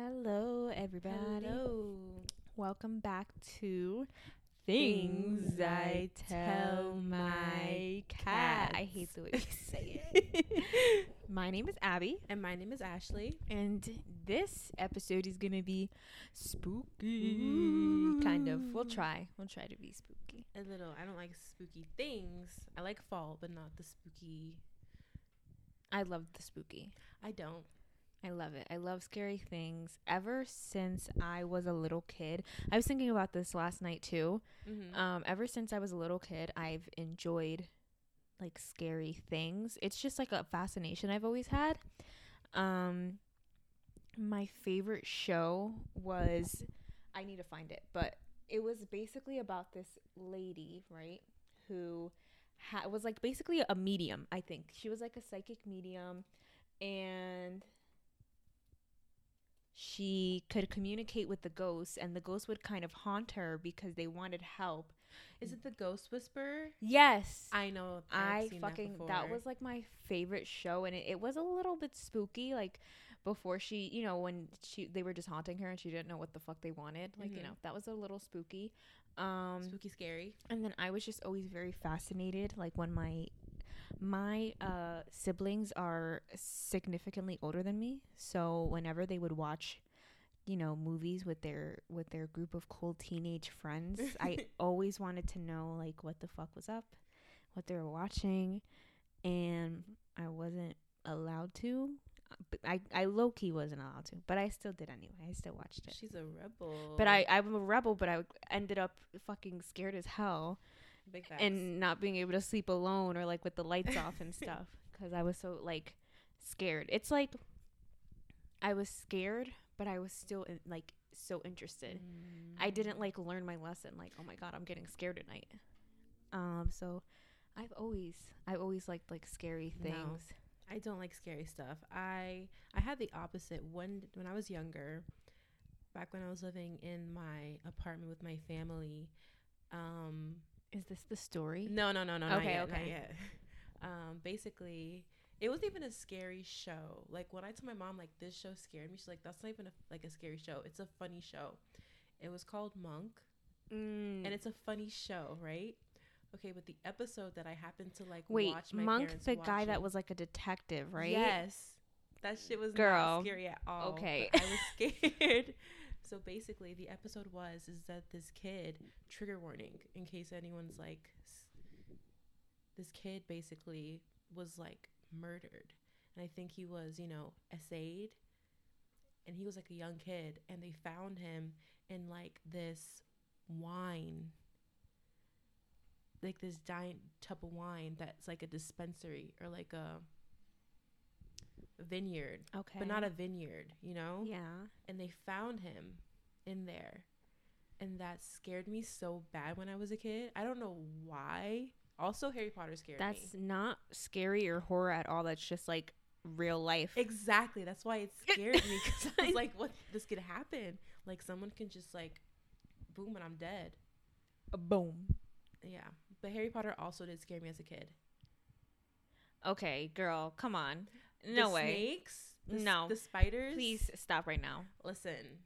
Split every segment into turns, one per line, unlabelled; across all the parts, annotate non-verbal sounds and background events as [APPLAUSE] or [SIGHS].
Hello, everybody.
Hello.
Welcome back to Things I Tell My Cat. I hate the way you say [LAUGHS] it. My name is Abby,
And my name is Ashley.
and this episode is gonna be spooky. Kind of. We'll try. We'll try to be spooky.
A little. I don't like spooky things. I like fall, but not the spooky.
I love the spooky.
I don't.
I love it. I love scary things. Ever since I was a little kid, I was thinking about this last night too.
Mm-hmm.
Um, ever since I was a little kid, I've enjoyed like scary things. It's just like a fascination I've always had. Um, my favorite show was I need to find it, but it was basically about this lady, right, who ha- was like basically a medium. I think she was like a psychic medium, and she could communicate with the ghosts, and the ghosts would kind of haunt her because they wanted help.
Is it the Ghost Whisperer?
Yes.
I know.
I fucking
that,
that, was like my favorite show and it, it was a little bit spooky like before she you know when she they were just haunting her and she didn't know what the fuck they wanted like you
Mhm.
know that was a little spooky um
spooky, scary.
and then I was just always very fascinated like when my my uh siblings are significantly older than me so whenever they would watch you know movies with their with their group of cool teenage friends i [LAUGHS] always wanted to know like what the fuck was up what they were watching and i wasn't allowed to i i low-key wasn't allowed to but i still did anyway i still watched it
She's a rebel.
but i i'm a rebel but i ended up fucking scared as hell
Big facts.
and not being able to sleep alone or like with the lights off and [LAUGHS] stuff because I was so like scared. It's like I was scared, but I was still in, like so interested. I didn't like learn my lesson. Like, oh my god, I'm getting scared at night. Um, so I've always I've always liked like scary
No.
things.
I don't like scary stuff. I I had the opposite when when I was younger, back when I was living in my apartment with my family. Um,
Is this the story?
no, no, no, no.
Okay,
yet,
okay.
yet. [LAUGHS] Um, basically, it wasn't even a scary show. Like when I told my mom like this show scared me, she's like, "That's not even a, like a scary show. It's a funny show." It was called Monk,
Mm.
and it's a funny show, right? Okay, but the episode that I happened to like
Wait,
watch my
Monk, the guy that was like a detective, right?
Yes. That shit was
Girl.
not scary at all.
Okay.
I was [LAUGHS] scared. So basically, the episode was is that this kid trigger warning in case anyone's like, this kid basically was like murdered, and I think he was you know essayed, and he was like a young kid, and they found him in like this wine. Like this giant tub of wine that's like a dispensary or like a vineyard,
Okay.
but not a vineyard, you know?
Yeah.
And they found him in there. And that scared me so bad when I was a kid. I don't know why. Also, Harry Potter scared
That's
me.
not scary or horror at all. That's just like real life.
Exactly. That's why it [LAUGHS] scared me because I was like, what? This could happen. Like, someone can just, like, boom, and I'm dead.
A boom.
Yeah. But Harry Potter also did scare me as a kid.
Okay, girl, come on. No
the
way.
Snakes? The,
No.
The spiders?
Please stop right now.
Listen,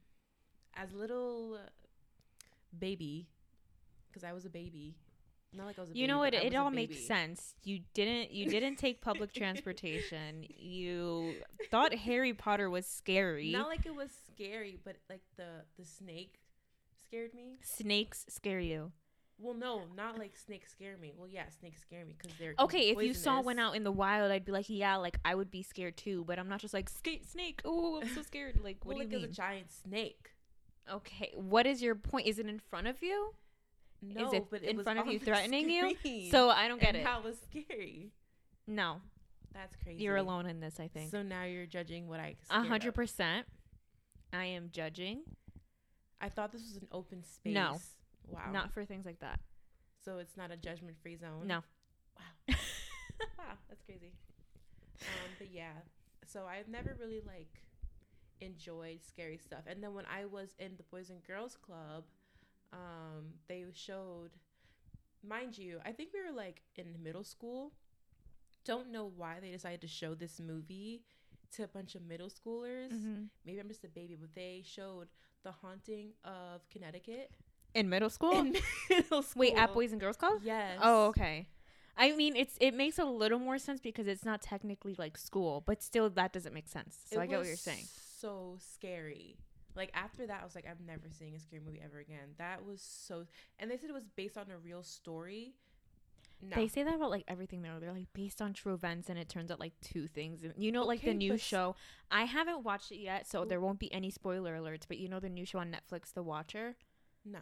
as little baby, because I was a baby. Not like I was a baby.
You know what?
but I
It all makes sense. You didn't you didn't take public [LAUGHS] transportation. You thought Harry Potter was scary.
Not like it was scary, but like the the snake scared me.
Snakes scare you.
Well, no, not like snakes scare me. Well, yeah, snakes scare me because they're
Okay, if you saw one out in the wild, I'd be like, yeah, like I would be scared too. But I'm not just like skate snake. Oh, I'm so scared. Like, what
well,
do
like
you
it
mean?
a giant snake.
okay, what is your point? Is it in front of you?
No,
it
but
in
it was
front of you threatening you? So I don't get
and
it.
That was scary.
No,
That's crazy.
you're alone in this. I think.
So now you're judging what I.
A hundred percent. I am judging,
I thought this was an open space.
No.
Wow.
not for things like that.
So it's not a judgment free zone.
No.
Wow. [LAUGHS] wow, that's crazy. Um, but yeah, so I've never really like enjoyed scary stuff. And then when I was in the Boys and Girls Club, um, they showed, mind you, I think we were like in middle school. Don't know why they decided to show this movie to a bunch of middle schoolers.
Mhm.
Maybe I'm just a baby, but they showed the haunting of Connecticut
In middle school?
in [LAUGHS] middle school.
Wait, at Boys and Girls Club?
Yes.
Oh, okay. I mean, it's it makes a little more sense because it's not technically like school, but still that doesn't make sense. So
It
I get what you're saying.
So scary. Like after that, I was like, I'm never seeing a scary movie ever again. That was so. And they said it was based on a real story. No.
They say that about like everything though. They're like based on true events, and it turns out like two things. And You know, like the new show. I haven't watched it yet, so there won't be any spoiler alerts. But you know the new show on Netflix, The Watcher.
no,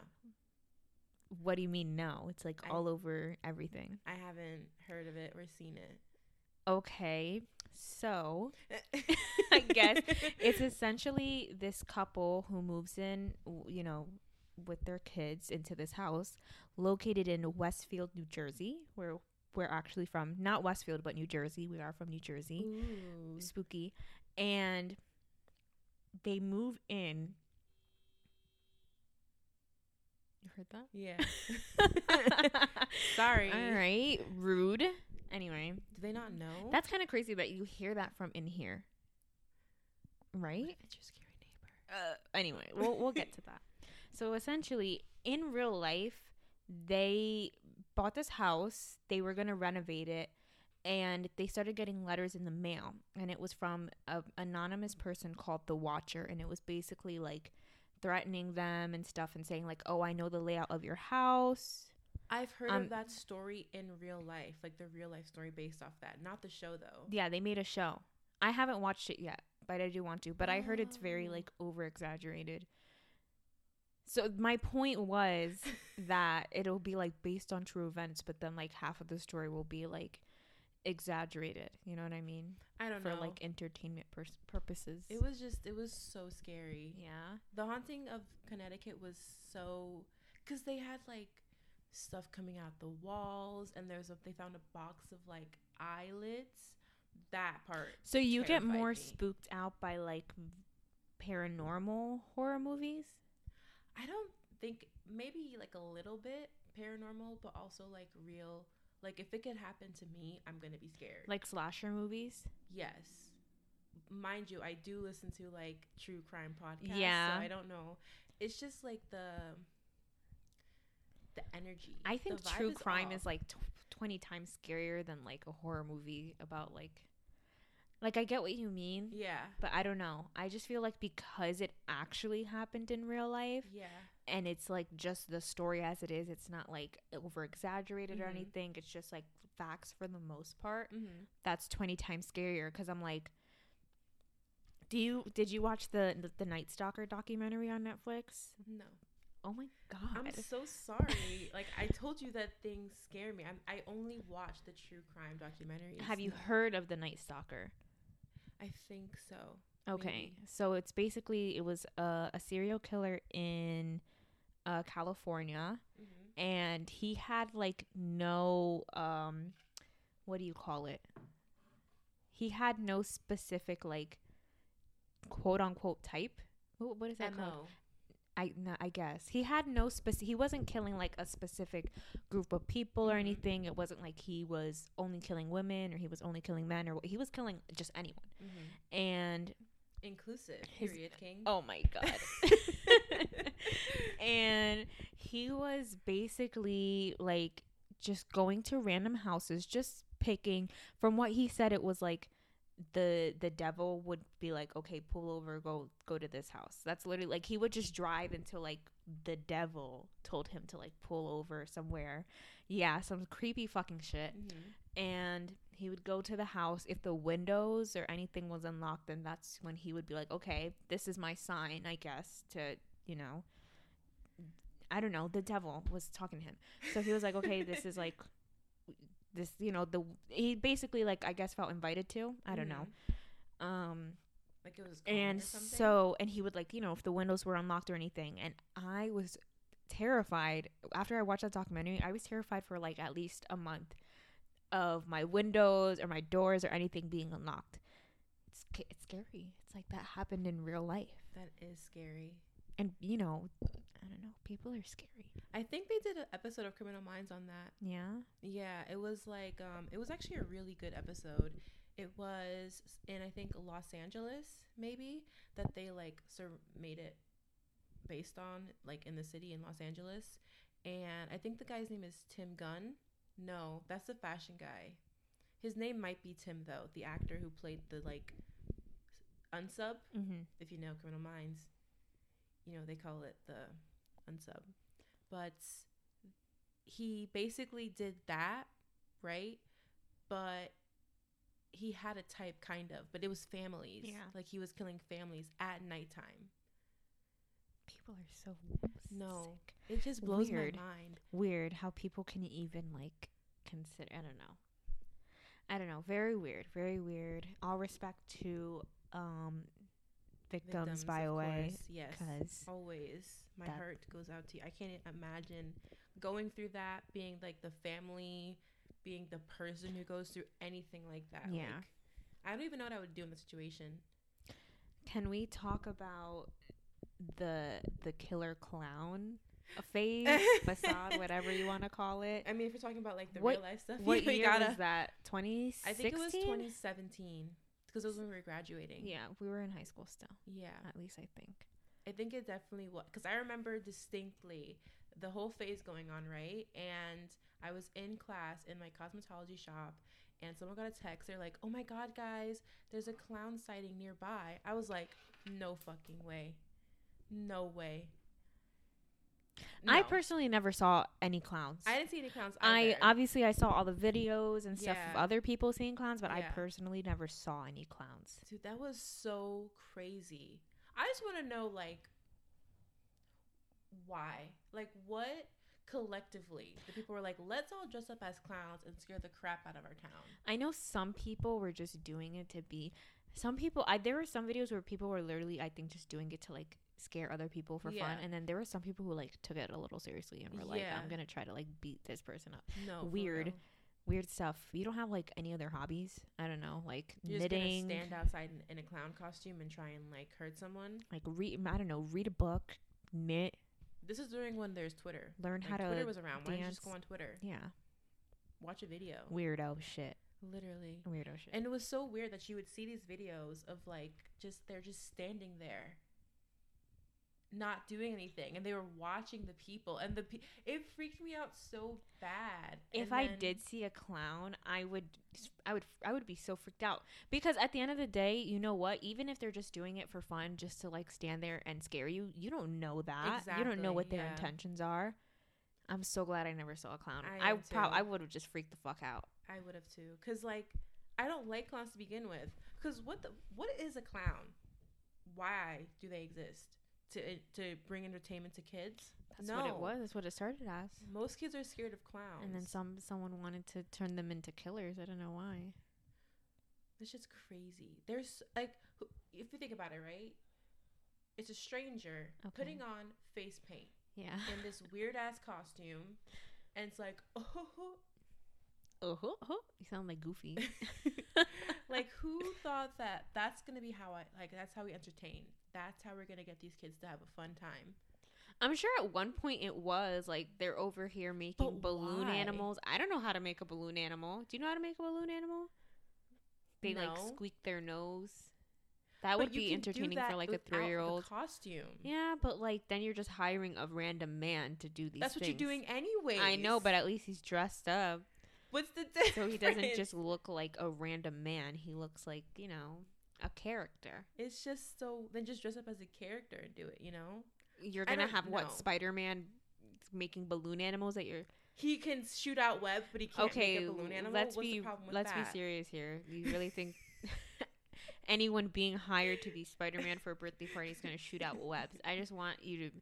What do you mean? No, it's like
I-
all over everything.
I haven't heard of it or seen it.
Okay, so [LAUGHS] I guess it's essentially this couple who moves in, you know, with their kids into this house located in Westfield, New Jersey, where we're actually from. Not Westfield, but New Jersey. We are from New Jersey.
Ooh.
Spooky. And they move in. You heard that?
Yeah. [LAUGHS] Sorry.
All right. Rude. Anyway,
Do they not know?
that's kind of crazy that you hear that from in here. Right?
It's your scary neighbor.
uh, anyway, we'll we'll get to that. [LAUGHS] So essentially, in real life, they bought this house. They were gonna renovate it, and they started getting letters in the mail, and it was from an anonymous person called the Watcher, and it was basically like threatening them and stuff, and saying like, "Oh, I know the layout of your house."
I've heard
Um,
of that story in real life, like the real life story based off that, not the show though.
Yeah, they made a show. I haven't watched it yet, but I do want to. But I heard it's very
Oh.
like over exaggerated. So my point was [LAUGHS] that it'll be like based on true events, but then like half of the story will be like exaggerated. You know what I mean?
I don't
For
know.
For like entertainment pers- purposes.
it was just, it was so scary.
yeah.
The haunting of Connecticut was so, because they had like stuff coming out the walls, and there's a they found a box of like eyelids. That part.
So you get more
me.
spooked out by like paranormal horror movies?
I don't think maybe like a little bit paranormal, but also like real. Like if it could happen to me, I'm gonna be scared.
Like slasher movies?
yes, mind you, I do listen to like true crime podcasts.
Yeah.
so I don't know. It's just like the the energy.
I think true crime
off.
is like tw 20 times scarier than like a horror movie about like like I get what you mean,
yeah,
but I don't know. I just feel like because it actually happened in real life
yeah,
and it's like just the story as it is, it's not like over exaggerated or
Mhm.
anything. It's just like facts for the most part.
mm-hmm.
That's 20 times scarier cuz I'm like do you did you watch the the, the Night Stalker documentary on Netflix?
no.
Oh my god.
I'm so sorry. [LAUGHS] like I told you that things scare me. I'm, I only watch the true crime documentaries.
Have you heard of the Night Stalker?
I think so.
Okay,
Maybe.
so it's basically it was a, a serial killer in uh, California,
Mm-hmm.
and he had like no um, what do you call it? He had no specific like quote unquote type. What, what is that called? I no, I guess he had no specific. He wasn't killing like a specific group of people or
Mhm.
anything. It wasn't like he was only killing women or he was only killing men or he was killing just anyone.
Mm-hmm.
And
Inclusive.
His-
Period. King. [LAUGHS]
Oh my god. [LAUGHS] and he was basically like just going to random houses, just picking from what he said it was like the the devil would be like, Okay, pull over, go go to this house. That's literally like he would just drive until like the devil told him to like pull over somewhere. Yeah, some creepy fucking shit
Mm-hmm.
and he would go to the house. If the windows or anything was unlocked then that's when he would be like okay this is my sign i guess to you know. I don't know the devil was talking to him. So he was like okay this is like [LAUGHS] this you know the he basically like i guess felt invited to i don't know. Um
Like it was.
and so and he would like you know if the windows were unlocked or anything and i was terrified. After i watched that documentary i was terrified for like at least a month of my windows or my doors or anything being unlocked it's, it's scary it's like that happened in real life
that is scary.
and you know i don't know people are scary
I think they did an episode of Criminal Minds on that.
yeah
Yeah, it was like um, it was actually a really good episode. it was in I think Los Angeles maybe that they like sort of made it based on like in the city in Los Angeles and I think the guy's name is Tim Gunn. No, that's the fashion guy. His name might be Tim though, the actor who played the like unsub,
Mm-hmm.
if you know Criminal Minds. You know, they call it the unsub. But he basically did that, right? But he had a type kind of, but it was families.
Yeah.
Like he was killing families at nighttime.
People are so
No.
sick.
It just blows
Weird.
my mind.
Weird how people can even like consider. I don't know. I don't know. Very weird. Very weird. All respect to um victims, by the way,
Yes.
because
Always. My heart goes out to you. I can't imagine going through that, being like the family, being the person who goes through anything like that.
Yeah.
Like, I don't even know what I would do in the situation.
can we talk about the the killer clown phase, [LAUGHS] facade, whatever you want to call it?
I mean, if you're talking about like the
What-
real life stuff,
What [LAUGHS]
we
year
gotta.
was that? Twenty
I think it was 2017 because it was when we were graduating.
Yeah, we were in high school still.
Yeah.
At least I think.
I think it definitely was because I remember distinctly the whole phase going on, right? And I was in class in my cosmetology shop, and someone got a text. They're like, "Oh my god, guys, there's a clown sighting nearby." I was like, "No fucking way, no way."
I personally never saw any clowns.
I didn't see any clowns.
I obviously I saw all the videos and stuff of other people seeing clowns, but I personally never saw any clowns.
Dude, that was so crazy. I just want to know, like, why? Like, what collectively the people were like, let's all dress up as clowns and scare the crap out of our town.
I know some people were just doing it to be. Some people, I there were some videos where people were literally, I think, just doing it to like scare other people for fun, and then there were some people who like took it a little seriously and were like,
Yeah.
"I'm gonna try to like beat this person up."
No,
Weird. Weird stuff. You don't have like any other hobbies? I don't know, like
You're
knitting,
just stand outside in, in a clown costume and try and like hurt someone.
like read. I don't know, read a book, knit,
This is during when there's Twitter.
learn
Like,
how to.
Twitter was around. Why don't you just go on Twitter?
yeah,
Watch a video.
weirdo shit.
Literally.
Weirdo shit.
And it was so weird that you would see these videos of like just they're just standing there not doing anything and they were watching the people and the pe- it freaked me out so bad.
if
And
I did see a clown, I would, I would, I would be so freaked out because at the end of the day, you know what? Even if they're just doing it for fun, just to like stand there and scare you, you don't know that. You don't know what their
yeah.
intentions are. I'm so glad I never saw a clown.
I
I,
am
prob-
too.
I would have just freaked the fuck out.
I would have too cuz like I don't like clowns to begin with cuz what the what is a clown? Why do they exist? To uh, to bring entertainment to kids?
That's
no.
what it was. That's what it started as.
Most kids are scared of clowns.
And then some someone wanted to turn them into killers. I don't know why.
It's just crazy. There's like, if you think about it, right? It's a stranger
Okay.
putting on face paint
Yeah.
in this [LAUGHS] weird ass costume, and it's like, [LAUGHS] oh,
Oh, ho, ho. you sound like Goofy. [LAUGHS]
like who thought that that's gonna be how I like that's how we entertain. That's how we're gonna get these kids to have a fun time.
I'm sure at one point it was like they're over here making
But
balloon
why?
animals. I don't know how to make a balloon animal. Do you know how to make a balloon animal? They like squeak their nose. That
But
would be entertaining for like a three year old.
costume.
Yeah, but like then you're just hiring a random man to do these.
that's what you're doing anyway.
I know, but at least he's dressed up,
what's the difference?
so he doesn't just look like a random man. He looks like you know a character.
It's just so. Then just dress up as a character and do it. You know.
You're gonna have what. Spider Man making balloon animals that you're
He can shoot out webs, but he can't
okay,
make a balloon animal.
let's
What's
be
the problem with
let's
that?
be serious here. You really think [LAUGHS] [LAUGHS] anyone being hired to be Spider-Man for a birthday party is to shoot out webs? I just want you to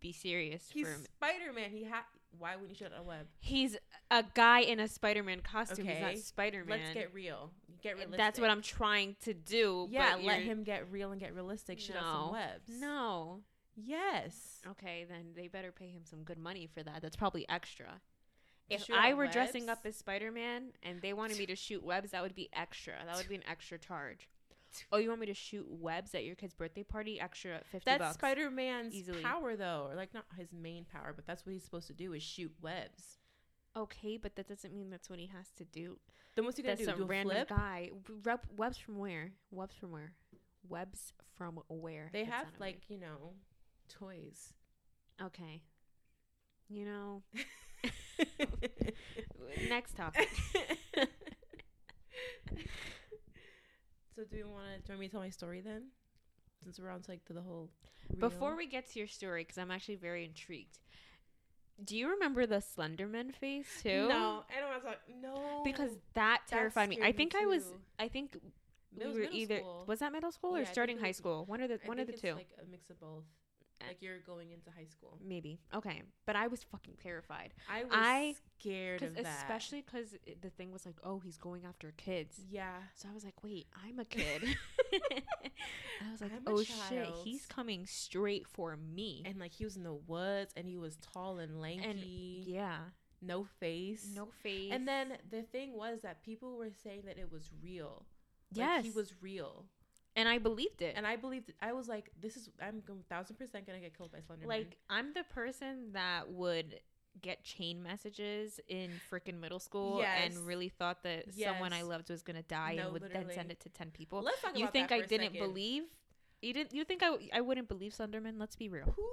be serious
He's Spider Man. He ha- Why wouldn't you shoot out a web?
He's a guy in a Spider-Man costume. He's
Okay,
not Spider-Man.
Let's get real. Get realistic.
That's what I'm trying to do.
Yeah,
but
let him get real and get realistic. Shoot out some webs.
No.
Yes.
Okay, then they better pay him some good money for that. That's probably extra. If
shoot
I were dressing up as Spider Man and they wanted me to shoot webs, that would be extra. That would be an extra charge. Oh, you want me to shoot webs at your kid's birthday party? Extra fifty
That's
bucks.
Spider Man's
easily.
power, though, or like not his main power, but that's what he's supposed to do is shoot webs.
Okay, but that doesn't mean that's what he has to do.
Then what's he gonna
That's
do?
some
Do a
random
flip?
guy. Rep, webs from where? Webs from where? Webs from where?
They
That
have like you know, toys.
Okay. You know. [LAUGHS] [LAUGHS] Next topic. [LAUGHS]
so do you want to? Want me to tell my story then? Since we're on to like to the whole.
Before we get to your story, because I'm actually very intrigued. Do you remember the Slenderman phase too?
No, I don't want to talk. No,
Because that
That
terrified me. I
scared me
think I was. I think
It
we
was
were either.
school.
Was that middle school
Yeah,
or starting high school? One of the
I
one of the
it's
two.
Like a mix of both. Like you're going into high school.
Maybe. Okay. But I was fucking terrified.
I was
I-
scared of that.
especially because the thing was like, oh, he's going after kids.
yeah.
So I was like, wait, I'm a kid. [LAUGHS] I was like,
I'm
oh shit, he's coming straight for me.
And like he was in the woods and he was tall and lanky,
yeah,
no face.
no face.
And then the thing was that people were saying that it was real. Like,
yes,
he was real.
And I believed it.
And I believed I was like, this is I'm thousand percent gonna get killed by Slenderman.
like I'm the person that would get chain messages in freaking middle school
Yes.
and really thought that someone I loved was gonna die
No,
and would then send it to ten people.
let's talk
You
about
think
that
I didn't
second.
believe? You didn't? You think I, I wouldn't believe Slenderman? Let's be real.
who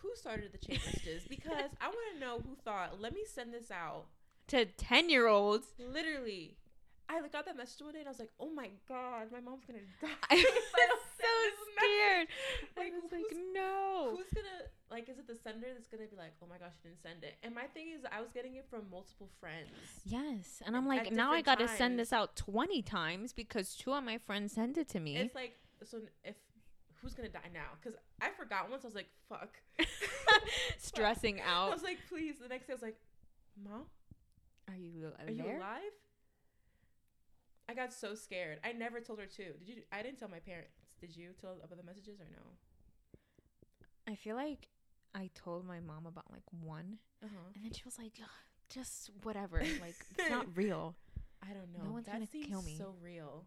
who started the chain messages? [LAUGHS] Because I want to know who thought. Let me send this out.
To ten year olds,
Literally, I got that message one day and I was like, oh my god, my mom's gonna die. [LAUGHS] [LAUGHS]
I was so scared. [LAUGHS]
message.
I
Like,
was like, no.
Who's gonna like? Is it the sender that's gonna be like, "Oh my gosh, you didn't send it"? And my thing is, I was getting it from multiple friends.
Yes, and I'm like, now I got
different
to send this out twenty times because two of my friends sent it to me.
It's like, so if who's gonna die now? Because I forgot once. I was like, "Fuck."
Stressing out.
I was like, "Please." The next day, I was like, "Mom,
Are you
are you alive?" I got so scared. I never told her too. Did you? I didn't tell my parents. Did you tell about the messages or no?
I feel like I told my mom about like one,
Uh huh.
and then she was like, "Just whatever. Like it's not [LAUGHS] real."
I don't know.
No one's
that
gonna
seems
kill me.
so real.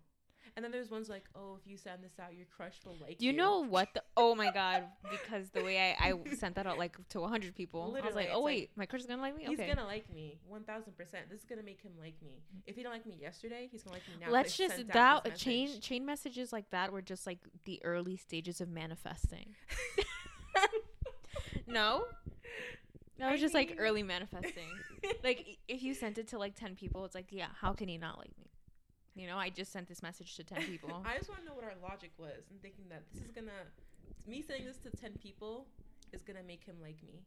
And then there's ones like, oh, if you send this out, your crush will like
Do you know what? The, oh my god! Because the way I, I [LAUGHS] sent that out like to hundred people, I was like, "Oh
like,
wait, my crush is gonna like me."
He's
Okay,
gonna like me, one thousand percent. This is gonna make him like me. If he didn't like me yesterday, he's gonna like me now.
let's just that chain chain messages like that were just like the early stages of manifesting. [LAUGHS] no, that
I
was just like early manifesting. [LAUGHS] like if you sent it to like 10 people it's like yeah how can he not like me you know i just sent this message to 10 people [LAUGHS]
I just want to know what our logic was and thinking that this is gonna, me saying this to ten people is gonna make him like me.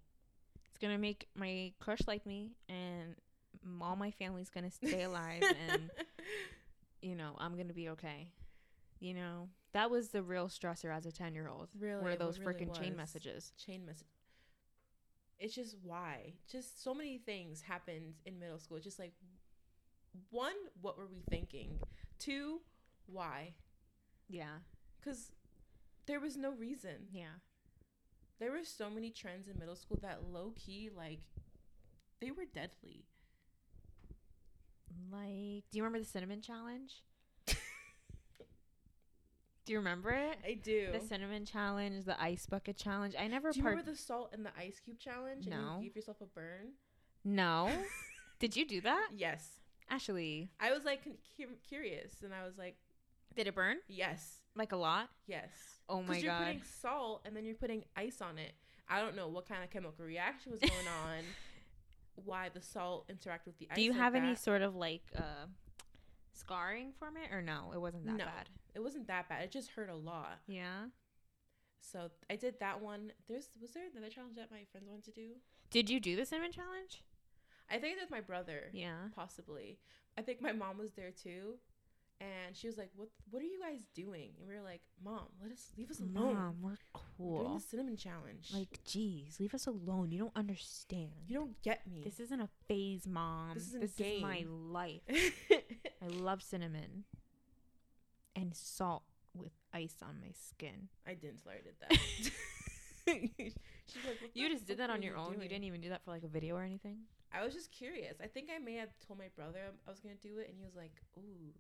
it's gonna make my crush like me and all my family's gonna stay alive and [LAUGHS] you know i'm gonna be okay you know that was the real stressor as a 10 year old
really,
were those
really
freaking chain messages
chain message. It's just why. Just so many things happened in middle school. Just like one, what were we thinking? Two, why?
yeah
Because there was no reason.
yeah
There were so many trends in middle school that low key, like, they were deadly.
like do you remember the cinnamon challenge [LAUGHS] do you remember it
I do.
the cinnamon challenge the ice bucket challenge i never
do you
part
remember the salt and the ice cube challenge? And you gave yourself a burn?
no [LAUGHS] did you do that
Yes.
Ashley,
I was like curious, and I was like,
did it burn
yes,
like a lot?
yes.
Oh my god.
you're putting salt and then you're putting ice on it. I don't know what kind of chemical reaction was going [LAUGHS] on. Why the salt interact with the ice?
Do you
like
have any sort of like uh scarring from it, or no? It wasn't that
No.
bad.
It wasn't that bad. It just hurt a lot.
Yeah.
So I did that one. There's was there another challenge that my friends wanted to do?
Did you do the cinnamon challenge?
I think it was my brother.
Yeah.
Possibly. I think my mom was there too. And she was like, "What? What are you guys doing?" And we were like, "Mom, let us leave us alone.
Mom, we're cool.
We're doing the cinnamon challenge.
Like, geez, leave us alone. You don't understand.
you don't get me.
This isn't a phase, mom.
This
This, is my life. [LAUGHS] I love cinnamon and salt with ice on my skin.
I didn't tell her I did that. [LAUGHS] [LAUGHS] She's like,
You just did that on your own. You didn't even do that for like a video or anything.
I was just curious. I think I may have told my brother I was gonna do it, and he was like, "Ooh."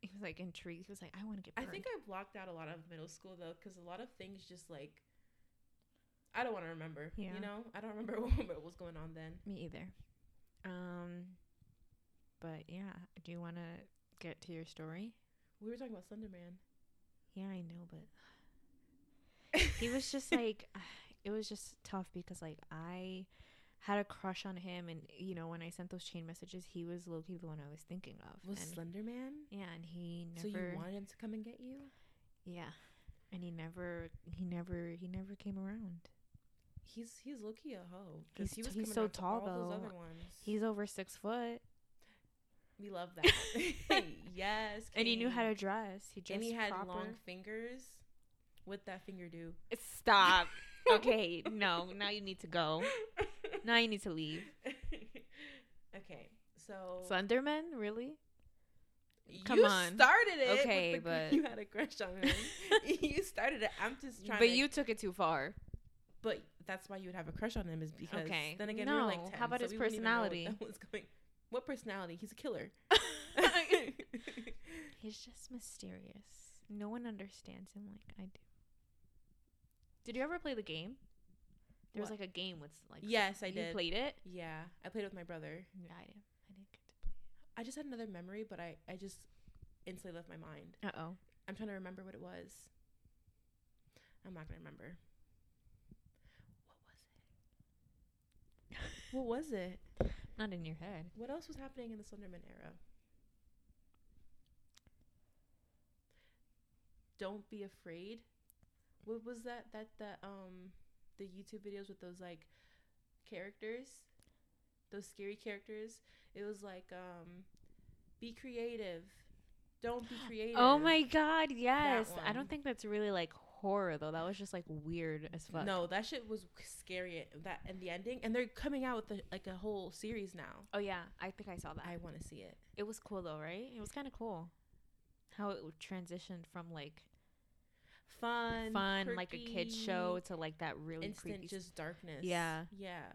He was like intrigued. He was like, I want to get.
I think I blocked out a lot of middle school though, because a lot of things just like I don't want to remember.
Yeah.
You know, I don't remember [LAUGHS] what was going on then.
Me either. Um, but yeah, do you want to get to your story?
We were talking about Slender Man.
Yeah, I know, but [LAUGHS] he was just like, [SIGHS] it was just tough because like I had a crush on him, and you know when I sent those chain messages, he was low key the one I was thinking of.
Was
and,
Slender Man?
yeah, and he never.
So you wanted him to come and get you?
yeah, and he never, he never, he never came around.
He's he's low key a hoe.
He's
he was
he's so tall, though.
other ones.
He's over six foot,
we love that. [LAUGHS] [LAUGHS] yes.
and he knew how to dress. He dressed
And he had
proper.
long fingers. What that finger do?
Stop. [LAUGHS] okay, no, now you need to go. Now you need to leave. [LAUGHS]
okay, so
Slenderman, really?
you
come on.
started it.
Okay,
the-
but- [LAUGHS]
you had a crush on him. [LAUGHS] you started it. I'm just trying.
But
to,
you took it too far.
But that's why you would have a crush on him is because.
Okay.
Then again, we we're like
No.
10,
How about
so
his
we wouldn't even know what
personality?
going. What personality? He's a killer.
He's just mysterious. No one understands him like I do. Did you ever play the game? There was
What?
like a game with like.
yes, I
you
did.
played it.
Yeah, I played it with my brother.
Yeah, I didn't. I didn't get to play
I just had another memory, but I I just instantly left my mind.
Uh oh.
I'm trying to remember what it was. I'm not gonna remember. What was it? What was it? [LAUGHS]
Not in your head.
What else was happening in the Slenderman era? Don't be afraid. What was that? That that um the YouTube videos with those like characters, those scary characters. It was like um, be creative. Don't be [GASPS] creative.
Oh my god, yes. I don't think that's really like horror though. That was just like weird as fuck.
No, that shit was scary. That and the ending, and they're coming out with like a whole series now.
Oh yeah, I think I saw that.
I want to see it.
it was cool though, right? It was kind of cool. How it transitioned from like
Fun,
fun, like a kid show, to like that really
instant
creepy.
just darkness.
Yeah.
yeah,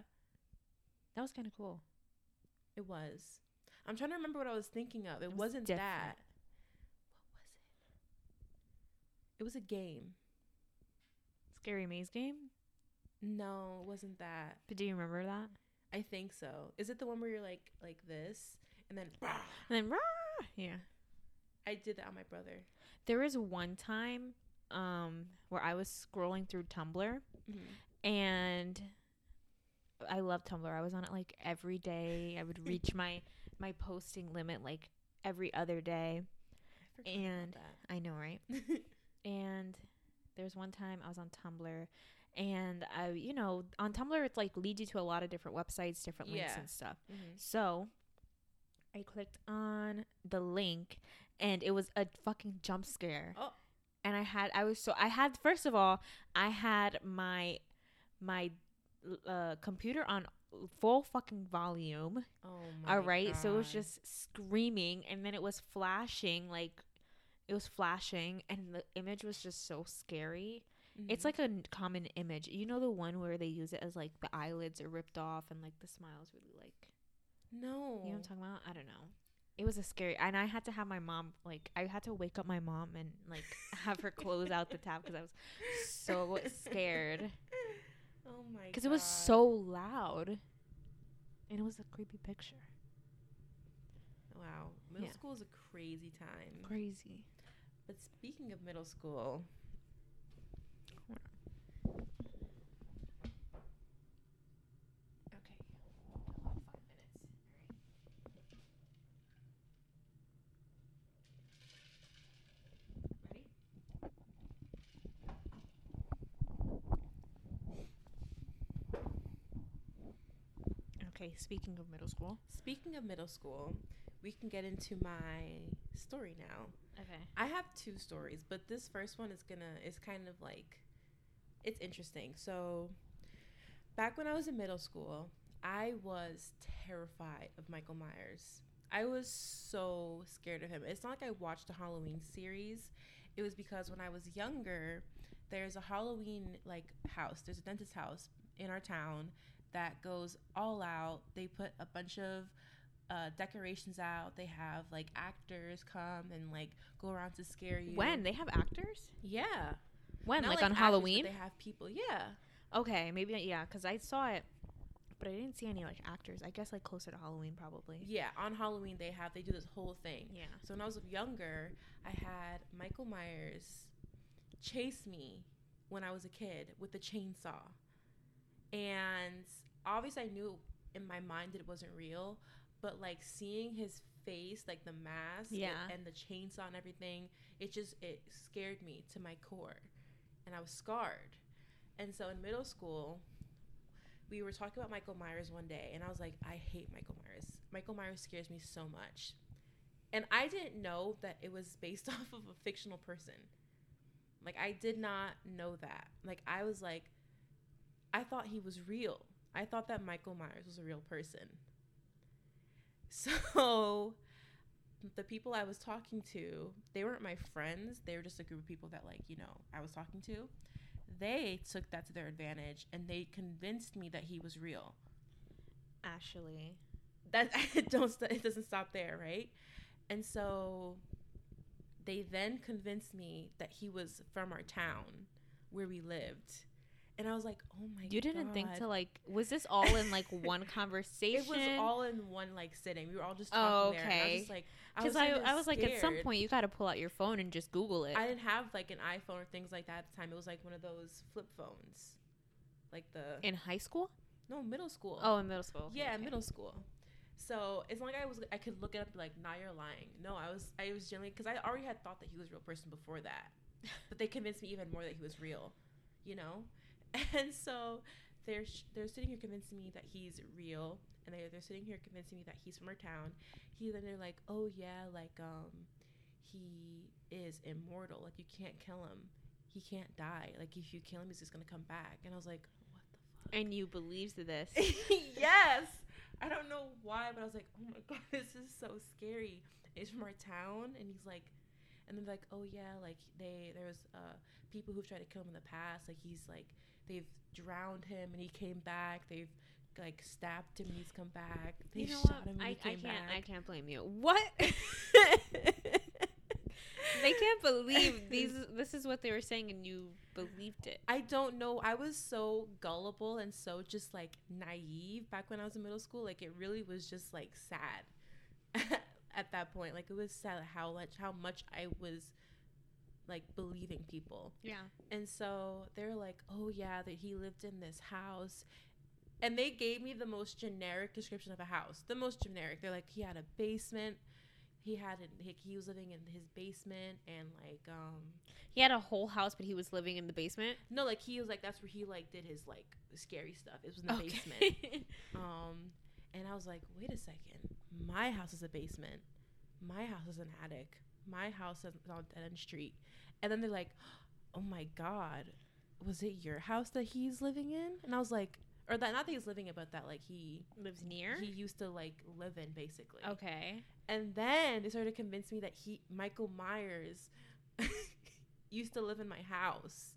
that was kind of cool.
it was. I'm trying to remember what I was thinking of. It,
was
wasn't that. What was it? It was a game.
Scary Maze game.
No, it wasn't that.
But do you remember that?
I think so. Is it the one where you're like like this and then
And then yeah.
I did that on my brother.
There was one time um where I was scrolling through Tumblr
Mhm.
and I love Tumblr. I was on it like every day. I would reach [LAUGHS] my my posting limit like every other day.
I
And I know, right? [LAUGHS] And there's one time I was on Tumblr and I you know, on Tumblr it's like leads you to a lot of different websites, different links
Yeah.
and stuff.
Mhm.
So I clicked on the link and it was a fucking jump scare.
Oh.
And I had I was so I had first of all, I had my my uh computer on full fucking volume.
Oh my god.
all right. So it was just screaming and then it was flashing like it was flashing and the image was just so scary. It's
Mhm.
like a common image. You know the one where they use it as like the eyelids are ripped off and like the smile's really like
no.
you know what I'm talking about? I don't know. It was a scary, and I had to have my mom like I had to wake up my mom and like [LAUGHS] have her close out the tab because I was so scared [LAUGHS]
Oh my.
because it was so loud, and it was a creepy picture.
Wow, middle
Yeah.
school is a crazy time.
Crazy.
But speaking of middle school,
Okay. Speaking of middle school.
speaking of middle school, we can get into my story now.
Okay.
I have two stories, but this first one is gonna is kind of like it's interesting. So back when I was in middle school, I was terrified of Michael Myers. I was so scared of him. It's not like I watched the Halloween series. It was because when I was younger, there's a Halloween like house. There's a dentist house in our town that goes all out. They put a bunch of uh, decorations out. They have like actors come and like go around to scare you.
When they have actors?
Yeah.
When
Not
like, on
actors,
Halloween?
They have people. Yeah.
Okay, maybe yeah, because I saw it, but I didn't see any like actors. I guess like closer to Halloween probably.
Yeah, on Halloween they have they do this whole thing.
Yeah.
So when I was younger, I had Michael Myers chase me when I was a kid with a chainsaw. And obviously I knew in my mind that it wasn't real, but like seeing his face, like the mask and- and, the chainsaw and everything, it just it scared me to my core. And I was scarred. And so in middle school, we were talking about Michael Myers one day, and I was like, I hate Michael Myers. Michael Myers scares me so much. And I didn't know that it was based [LAUGHS] off of a fictional person. Like, I did not know that. Like, I was like, I thought he was real. I thought that Michael Myers was a real person. [LAUGHS] So, the people I was talking to, they weren't my friends. They were just a group of people that, like, you know, I was talking to they took that to their advantage and they convinced me that he was real.
Ashley.
That [LAUGHS] don't st- it doesn't stop there, right? And so they then convinced me that he was from our town where we lived. And I was like, "Oh my god."
You didn't think to like was this [LAUGHS] all in like one conversation?
It was all in one like sitting. We were all just
Oh,
talking there. And I was
okay.
just like
I,
kinda
I was like at some point you got to pull out your phone and just Google it.
I didn't have like an iPhone or things like that at the time. It was like one of those flip phones. Like the
in high school?
no, middle school.
Oh, in middle school.
Yeah,
Okay.
middle school. So it's not like I was I could look it up like, nah, you're lying. No, I was I was genuinely because I already had thought that he was a real person before that, [LAUGHS] but they convinced me even more that he was real, you know. [LAUGHS] And so they're sh- they're sitting here convincing me that he's real, and they they're sitting here convincing me that he's from our town. He then they're like, oh yeah, like um, he is immortal. Like you can't kill him. He can't die. Like if you kill him, he's just gonna come back. And I was like, what the fuck?
And you believed this. [LAUGHS]
yes. I don't know why, but I was like, oh my god, [LAUGHS] this is so scary. He's from our town, and he's like, and then like, oh yeah, like they there was uh people who've tried to kill him in the past. Like he's like they've drowned him and he came back. They've like stabbed him and he's come back. They
you know
shot
what?
him and
I,
he
I
came
can't I can't blame you. What? [LAUGHS] they can't believe [LAUGHS] these this is what they were saying and you believed it.
I don't know. I was so gullible and so just like naive back when I was in middle school. Like it really was just like sad [LAUGHS] at that point. Like it was sad how much how much I was like believing people.
Yeah.
And so they're like, "Oh yeah, that he lived in this house." And they gave me the most generic description of a house. The most generic. They're like, he had a basement. He had it. He, he was living in his basement, and like, um,
He had a whole house but he was living in the basement.
no, like he was like that's where he like did his like scary stuff. It was in the basement. [LAUGHS] Um, and I was like, wait a second, my house is a basement. My house is an attic. My house is on dead end street. And then they're like, oh my god, was it your house that he's living in? And I was like, or that not that he's living in, but that like he
Lives near?
he used to like live in basically.
okay.
And then they started to convince me that he Michael Myers [LAUGHS] used to live in my house,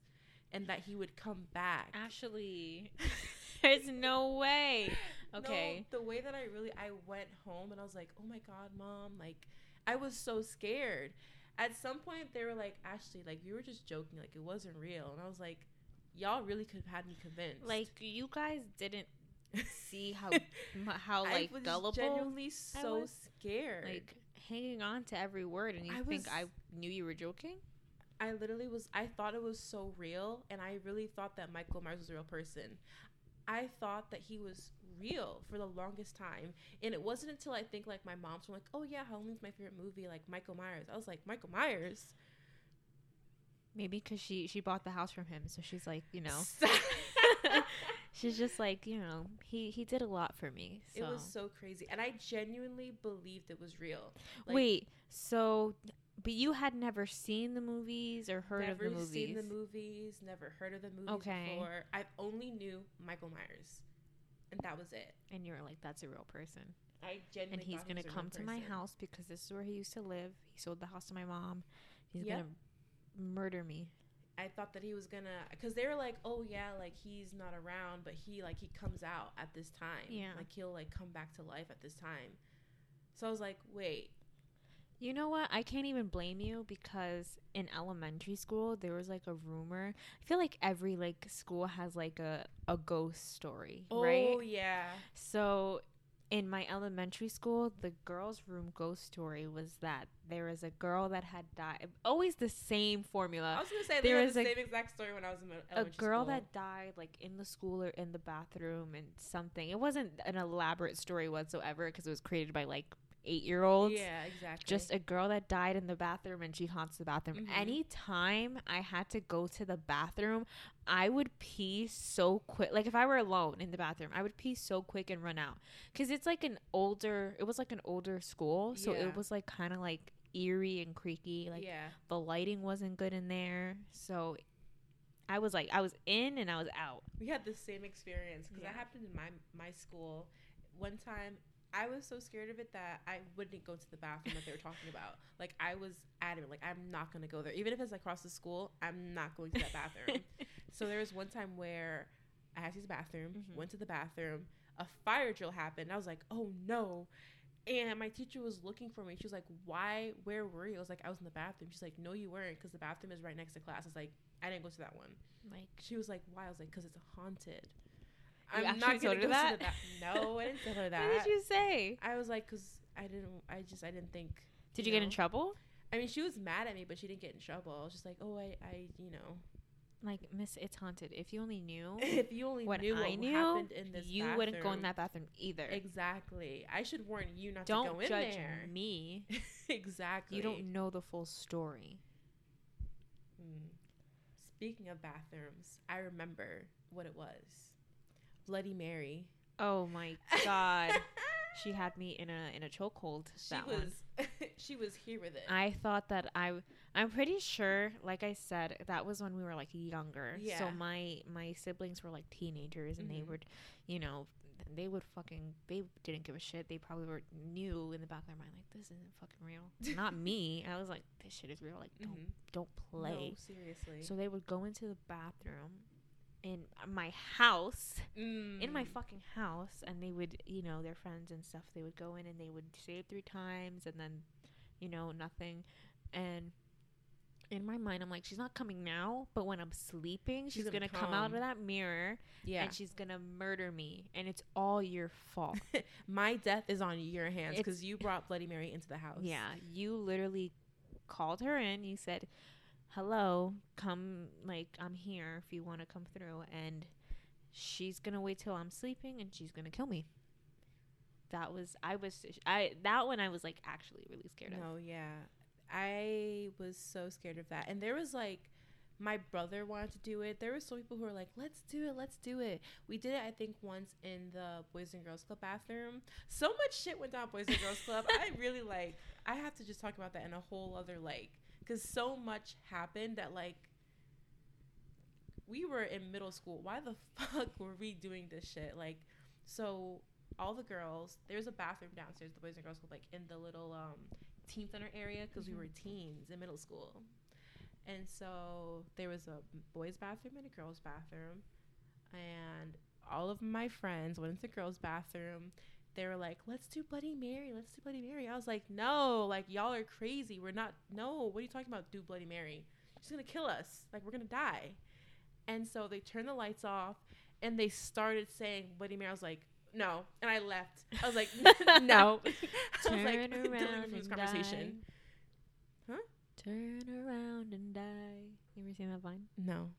and that he would come back.
Ashley. [LAUGHS] There's no way. Okay.
No, the way that I really I went home and I was like, "Oh my god, mom!" Like I was so scared. At some point, they were like, "Ashley, like you were just joking. Like it wasn't real." And I was like, "Y'all really could have had me convinced."
Like you guys didn't see how [LAUGHS] how like
I was
gullible
genuinely so
was,
scared.
like hanging on to every word and you
I
think
was-
I knew you were joking?
I literally was. I thought it was so real, and I really thought that Michael Myers was a real person. I thought that he was real for the longest time, and it wasn't until I think like my mom's were like, "Oh yeah, Halloween's my favorite movie." Like Michael Myers, I was like, Michael Myers.
Maybe cuz she she bought the house from him so she's like, you know. [LAUGHS] [LAUGHS] she's just like, you know, he he did a lot for me. So
it was so crazy, and I genuinely believed it was real. Like,
Wait, so but you had never seen the movies or heard
never
of the movies?
Never seen the movies, never heard of the movies
Okay.
before. I only knew Michael Myers, and that was it.
and you were like that's a real person.
I genuinely
and he's gonna come to my house because this is where he used to live. He sold the house to my mom. He's
Yep.
gonna murder me.
I thought that he was gonna, because they were like, oh yeah, like he's not around, but he like he comes out at this time.
Yeah.
like he'll like come back to life at this time. So I was like, wait,
You know what? I can't even blame you because in elementary school there was like a rumor. I feel like every like school has like a a ghost story, oh, right?
Oh yeah.
So in my elementary school, the girls' room ghost story was that there was a girl that had died. Always the same formula.
I was gonna say
there was
the
a-
same exact story when I was in
A girl
school.
that died like in the school or in the bathroom and something. It wasn't an elaborate story whatsoever because it was created by like eight year olds.
Yeah, exactly.
just a girl that died in the bathroom and she haunts the bathroom.
Mhm.
Anytime I had to go to the bathroom, I would pee so quick. Like if I were alone in the bathroom, I would pee so quick and run out. Cuz it's like an older it was like an older school, so
Yeah.
it was like kind of like eerie and creaky. Like
yeah.
the lighting wasn't good in there. So I was like I was in and I was out.
We had the same experience because
Yeah.
that happened in my my school. One time, I was so scared of it that I wouldn't go to the bathroom that they were talking about. Like I was adamant, like I'm not gonna go there, even if it's across the school. I'm not going to that bathroom. [LAUGHS] so there was one time where I had to use the bathroom.
Mhm.
Went to the bathroom. A fire drill happened. I was like, oh no. And my teacher was looking for me. She was like, "Why? Where were you?" I was like, "I was in the bathroom." She's like, "No, you weren't, because the bathroom is right next to class." I was like, "I didn't go to that one."
like
She was like, "Why?" I was like, "Cause it's haunted."
You
I'm not
told
gonna
her
go
that?
to the ba- No, I didn't tell her that.
What did you say?
I was like, "Cause I didn't. I just I didn't think."
Did you get in trouble?
I mean, she was mad at me, but she didn't get in trouble. I was just like, "Oh, I, I, you know,
Like, Miss, it's haunted. If you only knew [LAUGHS]
if you only
what
knew what
I knew,
happened in this,
you wouldn't go in that bathroom either.
Exactly. I should warn you not
don't
to go in there.
Don't judge me. [LAUGHS]
exactly.
You don't know the full story.
Mm. Speaking of bathrooms, I remember what it was. Bloody Mary.
Oh my god, [LAUGHS] she had me in a in a chokehold.
she
That
was [LAUGHS] she was here with it.
I thought that I. I'm pretty sure, like I said, that was when we were like younger.
Yeah.
So my my siblings were like teenagers, and they
Mhm.
would, you know, they would fucking. They didn't give a shit. They probably were knew in the back of their mind like this isn't fucking real. [LAUGHS] Not me. I was like this shit is real. Like don't
Mhm.
don't play.
No, seriously.
So they would go into the bathroom in my house, in my
Mm.
fucking house, and they would, you know, their friends and stuff, they would go in and they would say it three times and then, you know, nothing. And in my mind, I'm like, she's not coming now, but when I'm sleeping, she's,
She's
gonna,
gonna
come. out of that mirror
yeah.
and she's gonna murder me, and it's all your fault. [LAUGHS]
my death is on your hands because you brought Bloody Mary into the house.
Yeah, you literally called her in. You said, "Hello, come. Like I'm here if you want to come through." And she's gonna wait till I'm sleeping, and she's gonna kill me. That was I was I that one I was like actually really scared of.
Oh, yeah. I was so scared of that. And there was like my brother wanted to do it. There were some people who were like, "Let's do it, let's do it." We did it, I think, once in the Boys and Girls Club bathroom. So much shit went down Boys and Girls Club. I really like. I have to just talk about that in a whole other like, because so much happened that like. We were in middle school. Why the [LAUGHS] fuck were we doing this shit? Like, so all the girls. There's a bathroom downstairs. The Boys and Girls Club, like in the little um teen center area, because
Mhm.
we were teens in middle school. And so there was a boys' bathroom and a girls' bathroom. And all of my friends went into the girls' bathroom. They were like, let's do Bloody Mary. Let's do Bloody Mary. I was like, no, like, y'all are crazy. We're not, no, what are you talking about? Do Bloody Mary. She's going to kill us. Like, we're going to die. And so they turned the lights off and they started saying Bloody Mary. I was like, no. And I left. I was like, [LAUGHS] [LAUGHS] no. [LAUGHS] I was
Turn
like,
around
from this
and
conversation.
die.
Huh?
Turn around and die. You ever seen that vine?
No.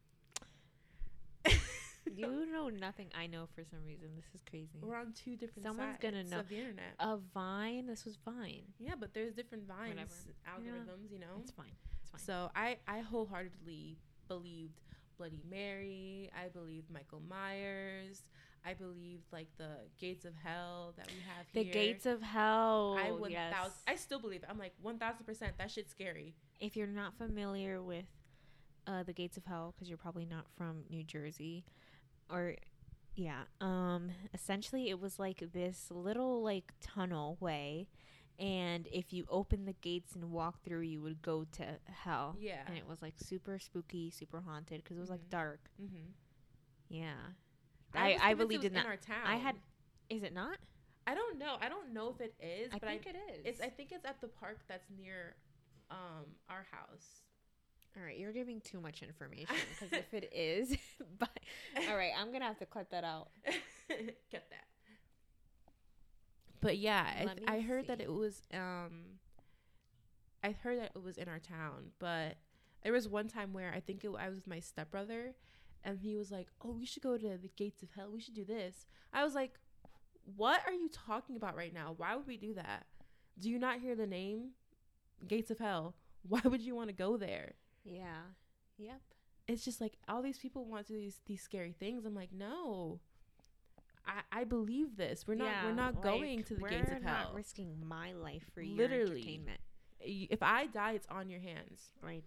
You [LAUGHS] know nothing. I know for some reason. This is crazy.
We're on two different
Someone's
sides
gonna know.
of the internet.
A vine. This was Vine.
yeah, but there's different vines,
Whatever.
algorithms, you know.
It's fine. It's fine.
So I I wholeheartedly believed Bloody Mary. I believed Michael Myers. I believed like the gates of hell that we have
the
here.
The gates of hell.
I one
yes.
thousand. I still believe it. I'm like one thousand percent. That shit's scary.
if you're not familiar with uh, the gates of hell, because you're probably not from New Jersey, or yeah, um, essentially it was like this little like tunnel way, and if you open the gates and walk through, you would go to hell.
Yeah.
and it was like super spooky, super haunted because it was like
Mhm.
dark.
Mm-hmm.
Yeah,
I,
I- I believed in that.
our town.
I had. Is it not?
I don't know. I don't know if it is,
I
but
think
I,
it is.
it's I think it's at the park that's near um our house.
All right, you're giving too much information because if it is, [LAUGHS] but all right, I'm gonna have to cut that out. [LAUGHS]
Get that. But yeah, I, I heard that it was um I heard that it was in our town, but there was one time where I think it, I was with my stepbrother and he was like, "Oh, we should go to the gates of hell. We should do this." I was like, "What are you talking about right now? Why would we do that? Do you not hear the name Gates of Hell? Why would you want to go there?"
Yeah. Yep.
it's just like all these people want to do these these scary things. I'm like, no. I, I believe this. We're not we're not
like,
going to the gates of hell.
we're not risking my life for your
Literally.
entertainment.
If I die, it's on your hands.
Right.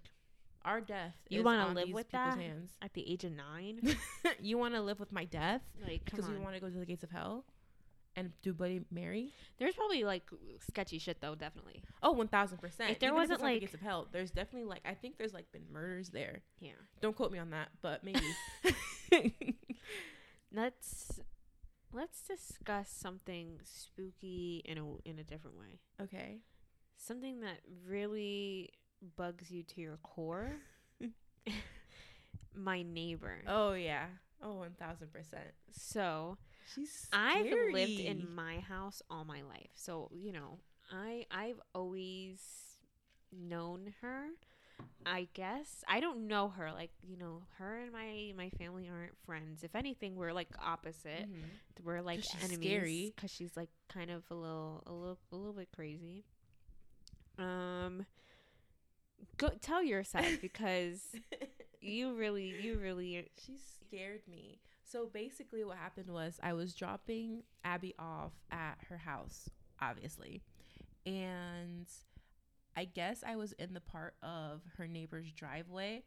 Our death.
You wanna live with that?
Hands.
At the age of nine, [LAUGHS]
you want to live with my death
like
because you want to go to the gates of hell and do Bloody Mary?
There's probably like sketchy shit though. Definitely.
Oh, one thousand percent.
If there
Even
wasn't,
the
like-
gates of hell, there's definitely like I think there's like been murders there.
Yeah.
Don't quote me on that, but maybe. [LAUGHS] [LAUGHS]
Let's let's discuss something spooky in a in a different way.
okay.
Something that really bugs you to your core. [LAUGHS] My neighbor.
Oh yeah. Oh, one thousand percent.
So
She's
I've lived in my house all my life. So, you know, I I've always known her. I guess I don't know her like, you know, her and my my family aren't friends. If anything, we're like opposite.
Mhm.
We're like
'Cause
enemies cuz she's like kind of a little a little a little bit crazy. Um go tell your side [LAUGHS] because [LAUGHS] you really you really
she scared me. So basically, what happened was I was dropping Abby off at her house, obviously, and I guess I was in the part of her neighbor's driveway.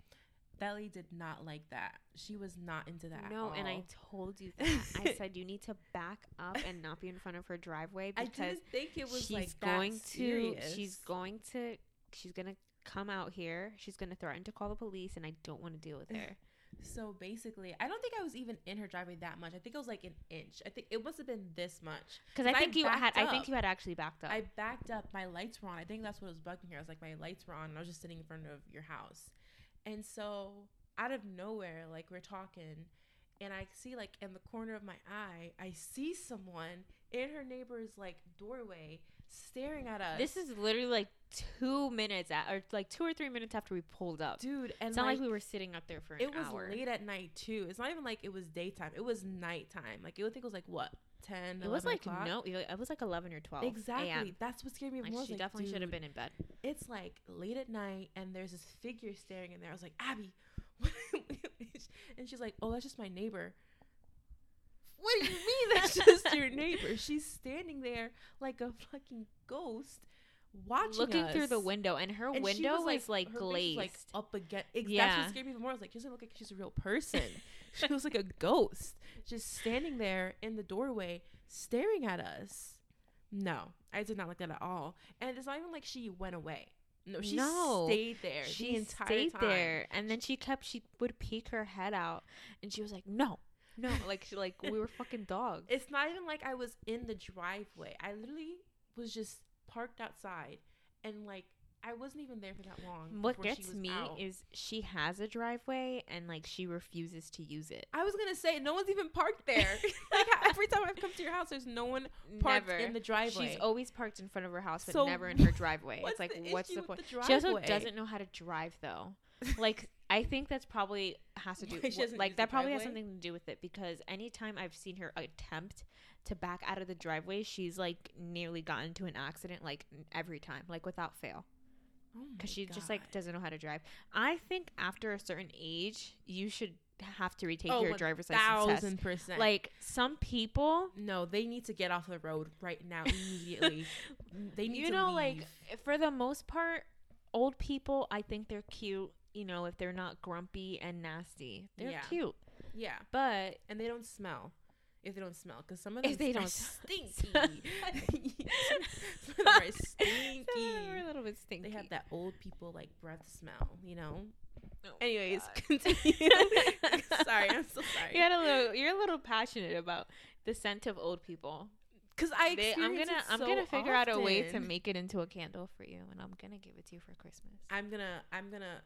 That lady did not like that. She was not into that.
No, and I told you [LAUGHS] that. I said you need to back up and not be in front of her driveway
I
because
didn't think it was
she's
like that
going to
serious.
she's going to she's going to come out here. She's going to threaten to call the police and I don't want to deal with [LAUGHS] her.
So basically, I don't think I was even in her driveway that much. I think it was like an inch. I think it must have been this much.
Cuz I think you had
backed
I think you had actually backed up.
I backed up. My lights were on. I think that's what was bugging her. I was like, my lights were on. And I was just sitting in front of your house, and so out of nowhere, like we're talking, and I see like in the corner of my eye, I see someone in her neighbor's like doorway staring at us.
this is literally like 2 minutes at, or like 2 or 3 minutes after we pulled up.
dude, and
it's not
like,
like we were sitting out there for an
it was
hour.
late at night too. It's not even like it was daytime. It was nighttime. Like it would think it was like what 10,
It was like
o'clock?
no, it was like 11 or 12.
Exactly. That's what scared me
Like
more.
She
like,
definitely should have been in bed.
it's like late at night and there's this figure staring in there. I was like, Abby, [LAUGHS] and she's like, oh, that's just my neighbor. What do you [LAUGHS] mean that's just your neighbor? She's standing there like a fucking ghost, watching
Looking through the window and her
And
window was like,
face
glazed.
was, like up against. Ex- That's
Yeah.
what scared me even more. I was like, she doesn't look like she's a real person. [LAUGHS] she was like a ghost, just standing there in the doorway, staring at us. No, I did not like that at all. And it's not even like she went away. No, she
No.
stayed there.
she
the entire
stayed
time.
there and then she kept she would peek her head out and she was like no no like she like we were fucking dogs
It's not even like I was in the driveway. I literally was just parked outside, and like I wasn't even there for that long.
what gets me
out.
is she has a driveway and like she refuses to use it
I was gonna say no one's even parked there. [LAUGHS] like every time I've come to your house, there's no one parked
never
in the driveway.
she's always parked in front of her house but
So
never in her [LAUGHS] driveway it's like what's the point
the
she also doesn't know how to drive though [LAUGHS] like i think that's probably has to [LAUGHS] do like that probably has something to do with it because anytime i've seen her attempt to back out of the driveway she's like nearly gotten into an accident like every time like without fail
Oh
because
my
she just like doesn't know how to drive. I think after a certain age, you should have to retake
oh,
your driver's license test.
thousand percent.
Like some people,
no, they need to get off the road right now [LAUGHS] immediately. they need to you
know,
leave.
like for the most part, old people, I think they're cute. You know, if they're not grumpy and nasty, they're
Yeah.
cute.
yeah,
But
and they don't smell. If they don't smell, because some of them
If they
are
don't
stinky. [LAUGHS] [LAUGHS] some of them are stinky.
We're a little bit stinky.
They have that old people like breath smell, you know.
Oh,
Anyways, continue. [LAUGHS] sorry, I'm so sorry.
You got a little. You're a little passionate about the scent of old people.
Cause I
They- I'm gonna
it
I'm gonna figure out a way to make it into a candle for you, and I'm gonna give it to you for Christmas.
I'm gonna I'm gonna.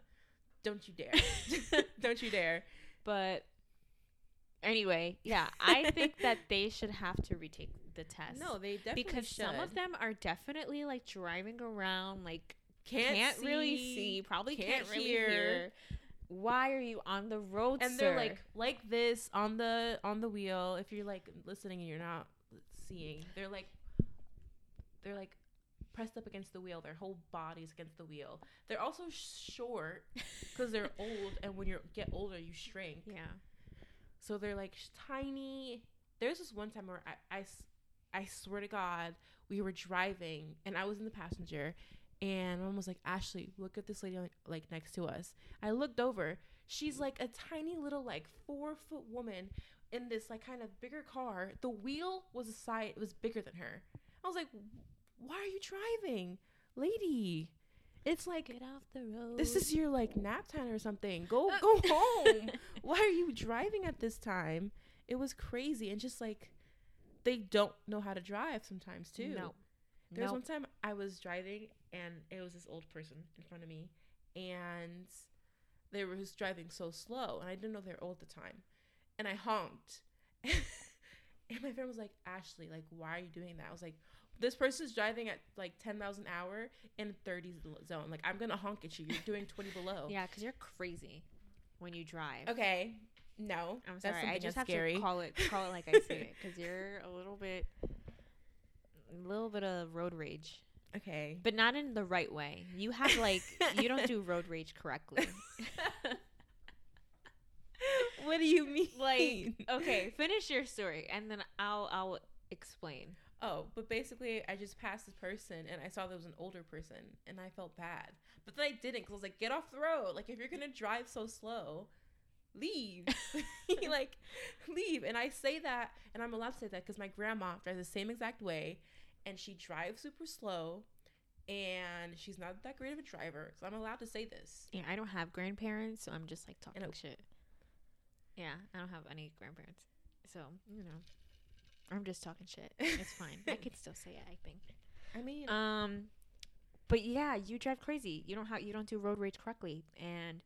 Don't you dare! [LAUGHS] [LAUGHS] don't you dare!
But anyway, yeah, I think that they should have to retake the test.
No, they definitely
because
should.
some of them are definitely like driving around like
can't,
can't, really
see,
see, probably
can't
can't, really
hear.
hear. Why are you on the road,
and
sir?
they're like like this on the on the wheel. If you're like listening and you're not seeing, they're like they're like pressed up against the wheel. Their whole body's against the wheel. They're also short because they're [LAUGHS] old, and when you get older, you shrink.
yeah,
So they're like tiny. There's this one time where I, I s- I swear to God, we were driving and I was in the passenger, and mom was like, Ashley, look at this lady like, like next to us. I looked over. She's like a tiny little like four foot woman in this like kind of bigger car. The wheel was a side it was bigger than her. I was like, why are you driving, lady? It's like
get off the road.
this is your like nap time or something. Go uh, go [LAUGHS] home. Why are you driving at this time? It was crazy and just like they don't know how to drive sometimes too.
no,
There was
no.
one time I was driving and it was this old person in front of me and they were just driving so slow and I didn't know they were old at the time. And I honked. [LAUGHS] and my friend was like, Ashley, like why are you doing that? I was like, this person's driving at like 10 miles an hour in a 30 zone. Like I'm gonna honk at you. You're doing 20 below. [LAUGHS]
Yeah, because you're crazy when you drive.
Okay. No.
I'm sorry. I just have
scary.
to call it call it like I see it because you're a little bit, a little bit of road rage,
Okay.
but not in the right way. You have like you don't do [LAUGHS] road rage correctly.
what do you mean?
like okay, finish your story and then I'll I'll explain.
Oh, but basically, I just passed this person and I saw there was an older person and I felt bad. But then I didn't because I was like, get off the road. Like, if you're going to drive so slow, leave. [LAUGHS] [LAUGHS] like, leave. And I say that, and I'm allowed to say that because my grandma drives the same exact way and she drives super slow and she's not that great of a driver. So I'm allowed to say this.
Yeah, I don't have grandparents, so I'm just like talking shit. Yeah, I don't have any grandparents, so you know, I'm just talking shit. It's fine. I could [LAUGHS] still say it. I think.
I mean,
Um, but yeah, you drive crazy. You don't have you don't do road rage correctly, and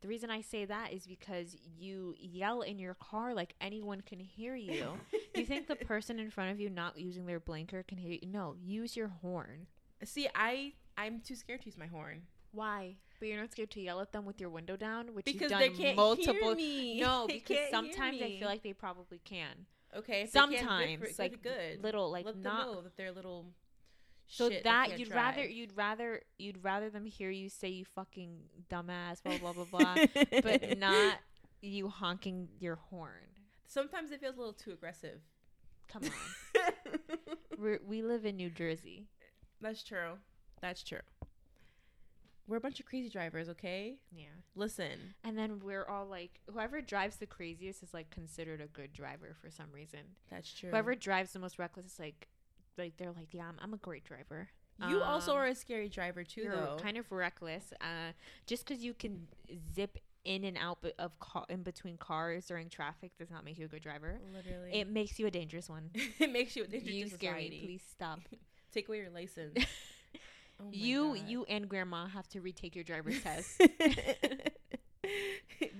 the reason I say that is because you yell in your car like anyone can hear you. you think the [LAUGHS] person in front of you not using their blinker can hear you? No, use your horn.
see, I I'm too scared to use my horn
Why? But you're not scared to yell at them with your window down, which
because
you've done
they can't
multiple.
hear me.
No, [LAUGHS] because sometimes I feel like they probably can.
Okay. if they can't, good for-
Sometimes, like
good.
little, like
Let
not.
them know that they're little.
So that you'd
drive.
rather you'd rather you'd rather them hear you say you fucking dumbass blah blah blah blah, but [LAUGHS] not you honking your horn.
Sometimes it feels a little too aggressive.
Come on, [LAUGHS] We're, we live in New Jersey.
That's true. That's true. We're a bunch of crazy drivers, okay?
Yeah,
Listen.
and then we're all like, whoever drives the craziest is like considered a good driver for some reason.
That's true.
Whoever drives the most reckless is like, like they're like, yeah, I'm, I'm a great driver.
you also
Um,
are a scary driver too,
you're
though.
kind of reckless. Uh, just because you can zip in and out of car in between cars during traffic does not make you a good driver.
Literally,
It makes you a dangerous one. [LAUGHS]
it makes you a danger
you
to
scare Please stop. [LAUGHS]
Take away your license. [LAUGHS] Oh
you,
God.
you, and grandma have to retake your driver's [LAUGHS] test. [LAUGHS]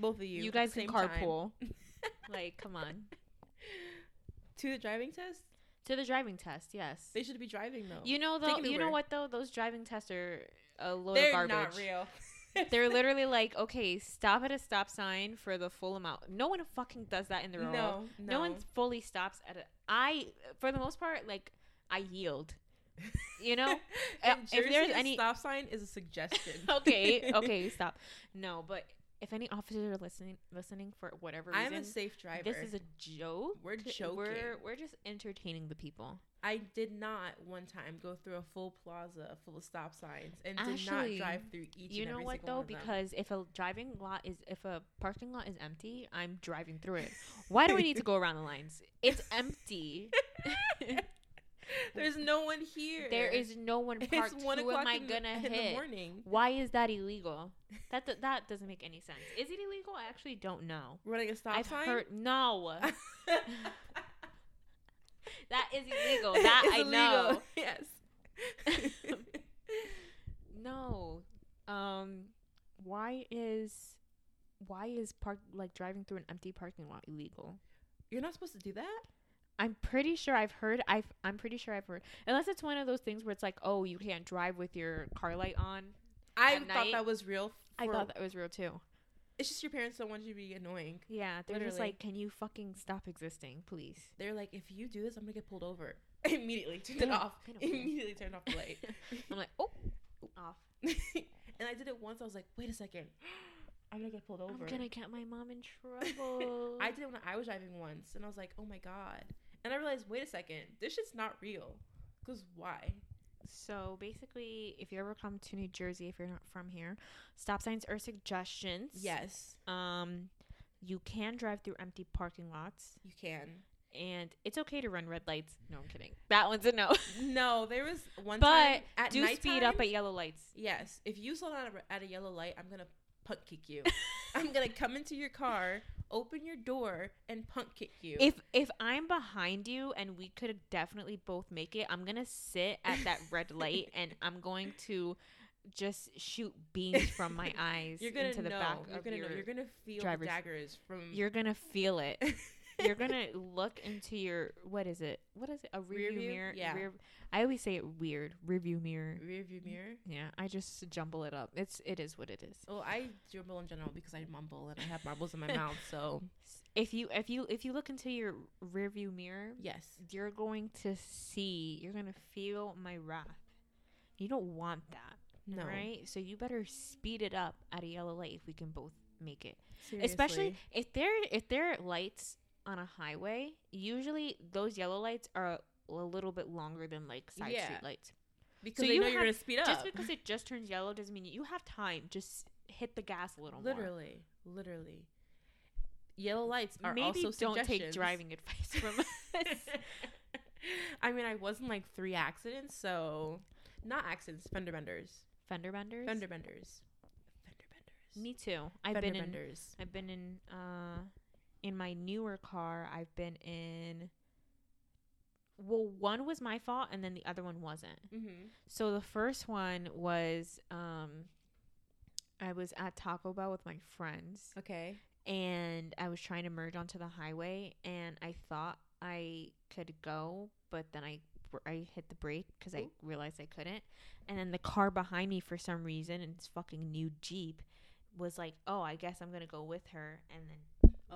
Both of you.
You guys can carpool. [LAUGHS] like, come on.
to the driving test.
To the driving test, yes.
They should be driving though.
You know though. You know what though? Those driving tests are a load
They're
of garbage.
not real.
They're literally like, okay, stop at a stop sign for the full amount. No one fucking does that in the real world.
no, no,
No one fully stops at a. I, for the most part, like I yield. You know, [LAUGHS] Uh, if there's any-
stop sign is a suggestion. [LAUGHS]
okay, [LAUGHS] okay, stop. No, but if any officers are listening, listening for whatever reason,
I'm a safe driver.
this is a joke.
We're joking.
We're we're just entertaining the people.
I did not one time go through a full plaza full of stop signs and did not drive through each.
you know what though?
one of them.
Because if a driving lot is if a parking lot is empty, I'm driving through it. Why do we need to go around the lines? It's empty. [LAUGHS]
there's no one here.
there is no one parked.
It's one
Who am I
in,
gonna
in the
hit?
morning.
Why is that illegal? That th- that doesn't make any sense. Is it illegal? I actually don't know.
Running a stop
I've
sign.
heard no. [LAUGHS] that is illegal. That I
illegal.
know.
Yes. [LAUGHS]
No. Um why is why is park like driving through an empty parking lot illegal?
You're not supposed to do that.
I'm pretty sure I've heard I've I'm pretty sure I've heard unless it's one of those things where it's like, "Oh, you can't drive with your car light on."
I thought
night,
that was real.
I thought that was real too.
it's just your parents don't want you to be annoying.
Yeah, they're just like, "Can you fucking stop existing, please?"
They're like, if you do this, I'm gonna get pulled over. [LAUGHS] Immediately turn it off.
I don't care.
Immediately turn off the light. [LAUGHS] [LAUGHS]
I'm like, "Oh, off.
and I did it once. I was like, wait a second, [GASPS] I'm gonna get pulled over.
I'm to get my mom in trouble."
I did it when I was driving once, and I was like, oh my god. And I realized, wait a second, this shit's not real. Cause why?
So basically, if you ever come to New Jersey, if you're not from here, stop signs are suggestions.
Yes,
Um, you can drive through empty parking lots,
you can.
and it's okay to run red lights. No, I'm kidding. That one's a no. [LAUGHS]
No, there was one
But
time at
Do speed up at yellow lights.
Yes, if you slow down at a- at a yellow light, I'm gonna punt kick you. [LAUGHS] I'm gonna come into your car, open your door, and punk kick you.
If if I'm behind you and we could definitely both make it, I'm gonna sit at that red [LAUGHS] light and I'm going to just shoot beams from my [LAUGHS] eyes
you're gonna
into the
know,
back
you're
of
gonna
your.
know, you're gonna feel
driver's-
the daggers from.
you're gonna feel it. [LAUGHS] you're [LAUGHS] gonna look into your what is it? What is it? A rear, view mirror?
Yeah.
Rear, I always say it weird. Rear view mirror.
rear view mirror.
Yeah, I just jumble it up. It's it is what it is.
Well, I jumble in general because I mumble and I have marbles in my mouth. So [LAUGHS]
If you if you if you look into your rear view mirror,
yes,
you're going to see, you're going to feel my wrath. You don't want that,
no,
right? So you better speed it up at a yellow light if we can both make it.
Seriously.
Especially if they're if they're lights on a highway, usually those yellow lights are a little bit longer than like side
Yeah.
street lights.
because
so you
know you're gonna speed up.
Just because it just turns yellow doesn't mean you have time. Just hit the gas a little more.
literally, literally, yellow lights are
Maybe
also
don't take driving advice from [LAUGHS] us.
I mean, I was in like three accidents, so not accidents, fender benders,
Fender benders.
fender benders, fender benders,
Me too. I've
fender
been in.
benders.
I've been in. Uh, in my newer car, I've been in. Well, one was my fault, and then the other one wasn't.
Mm-hmm.
So the first one was um, I was at Taco Bell with my friends,
Okay.
and I was trying to merge onto the highway, and I thought I could go, but then I I hit the brake because I realized I couldn't, and then the car behind me for some reason, and it's fucking new Jeep, was like, oh, I guess I'm gonna go with her, and then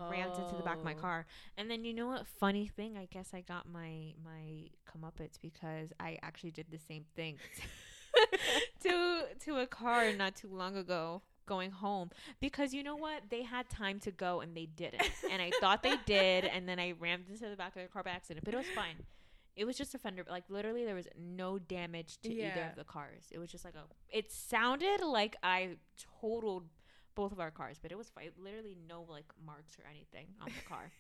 rammed into the back of my
Oh.
car. And then you know what? Funny thing, I guess I got my my comeuppance because I actually did the same thing [LAUGHS] to to a car not too long ago going home because you know what they had time to go and they didn't and i thought they did and then i rammed into the back of their car by accident but it was fine it was just a fender like literally there was no damage to either of the cars it was just like a it sounded like i totaled both of our cars but it was fine literally no like marks or anything on the car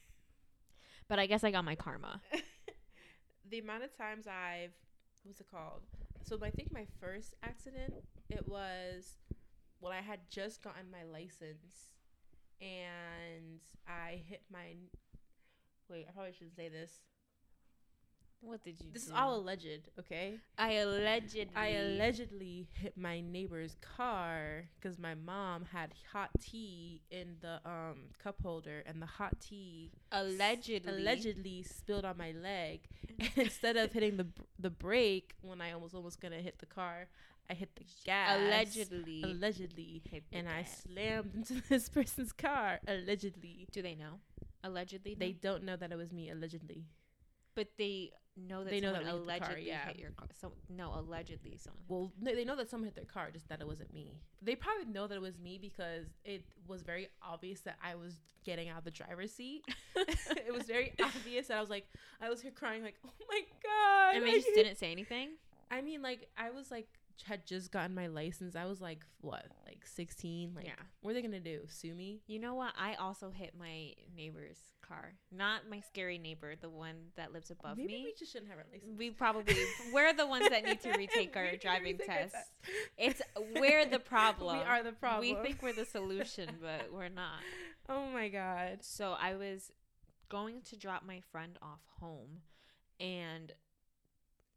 [LAUGHS] but i guess i got my karma [LAUGHS]
the amount of times I've what's it called? So I think my first accident it was when I had just gotten my license and I hit my wait, I probably shouldn't say this.
What did you
This is all alleged, okay?
i allegedly
I allegedly hit my neighbor's car because my mom had hot tea in the um cup holder, and the hot tea
allegedly
allegedly spilled on my leg. [LAUGHS] And instead of hitting the br- the brake when I almost almost gonna hit the car, I hit the gas.
allegedly
Allegedly, and I slammed into [LAUGHS] this person's car. Allegedly,
do they know allegedly
they
no?
don't know that it was me. Allegedly,
but they know that
They know that we hit car,
allegedly
yeah.
hit your car so no allegedly someone
well, no, they know that someone hit their car, just that it wasn't me. They probably know that it was me because it was very obvious that I was getting out of the driver's seat. [LAUGHS] it was very [LAUGHS] obvious that I was like, I was here crying like, oh my god.
and they just didn't say anything
I mean, like I was like had just gotten my license. I was like what, like sixteen. Like,
yeah
what are they gonna do? Sue me?
you know what i also hit my neighbor's car not my scary neighbor the one that lives above
Maybe
me
we just shouldn't have our license.
we probably we're the ones that need to [LAUGHS] retake our driving
retake our
tests
test.
it's we're the problem [LAUGHS]
We are the problem.
we think we're the solution [LAUGHS] but we're not
oh my god.
So I was going to drop my friend off home and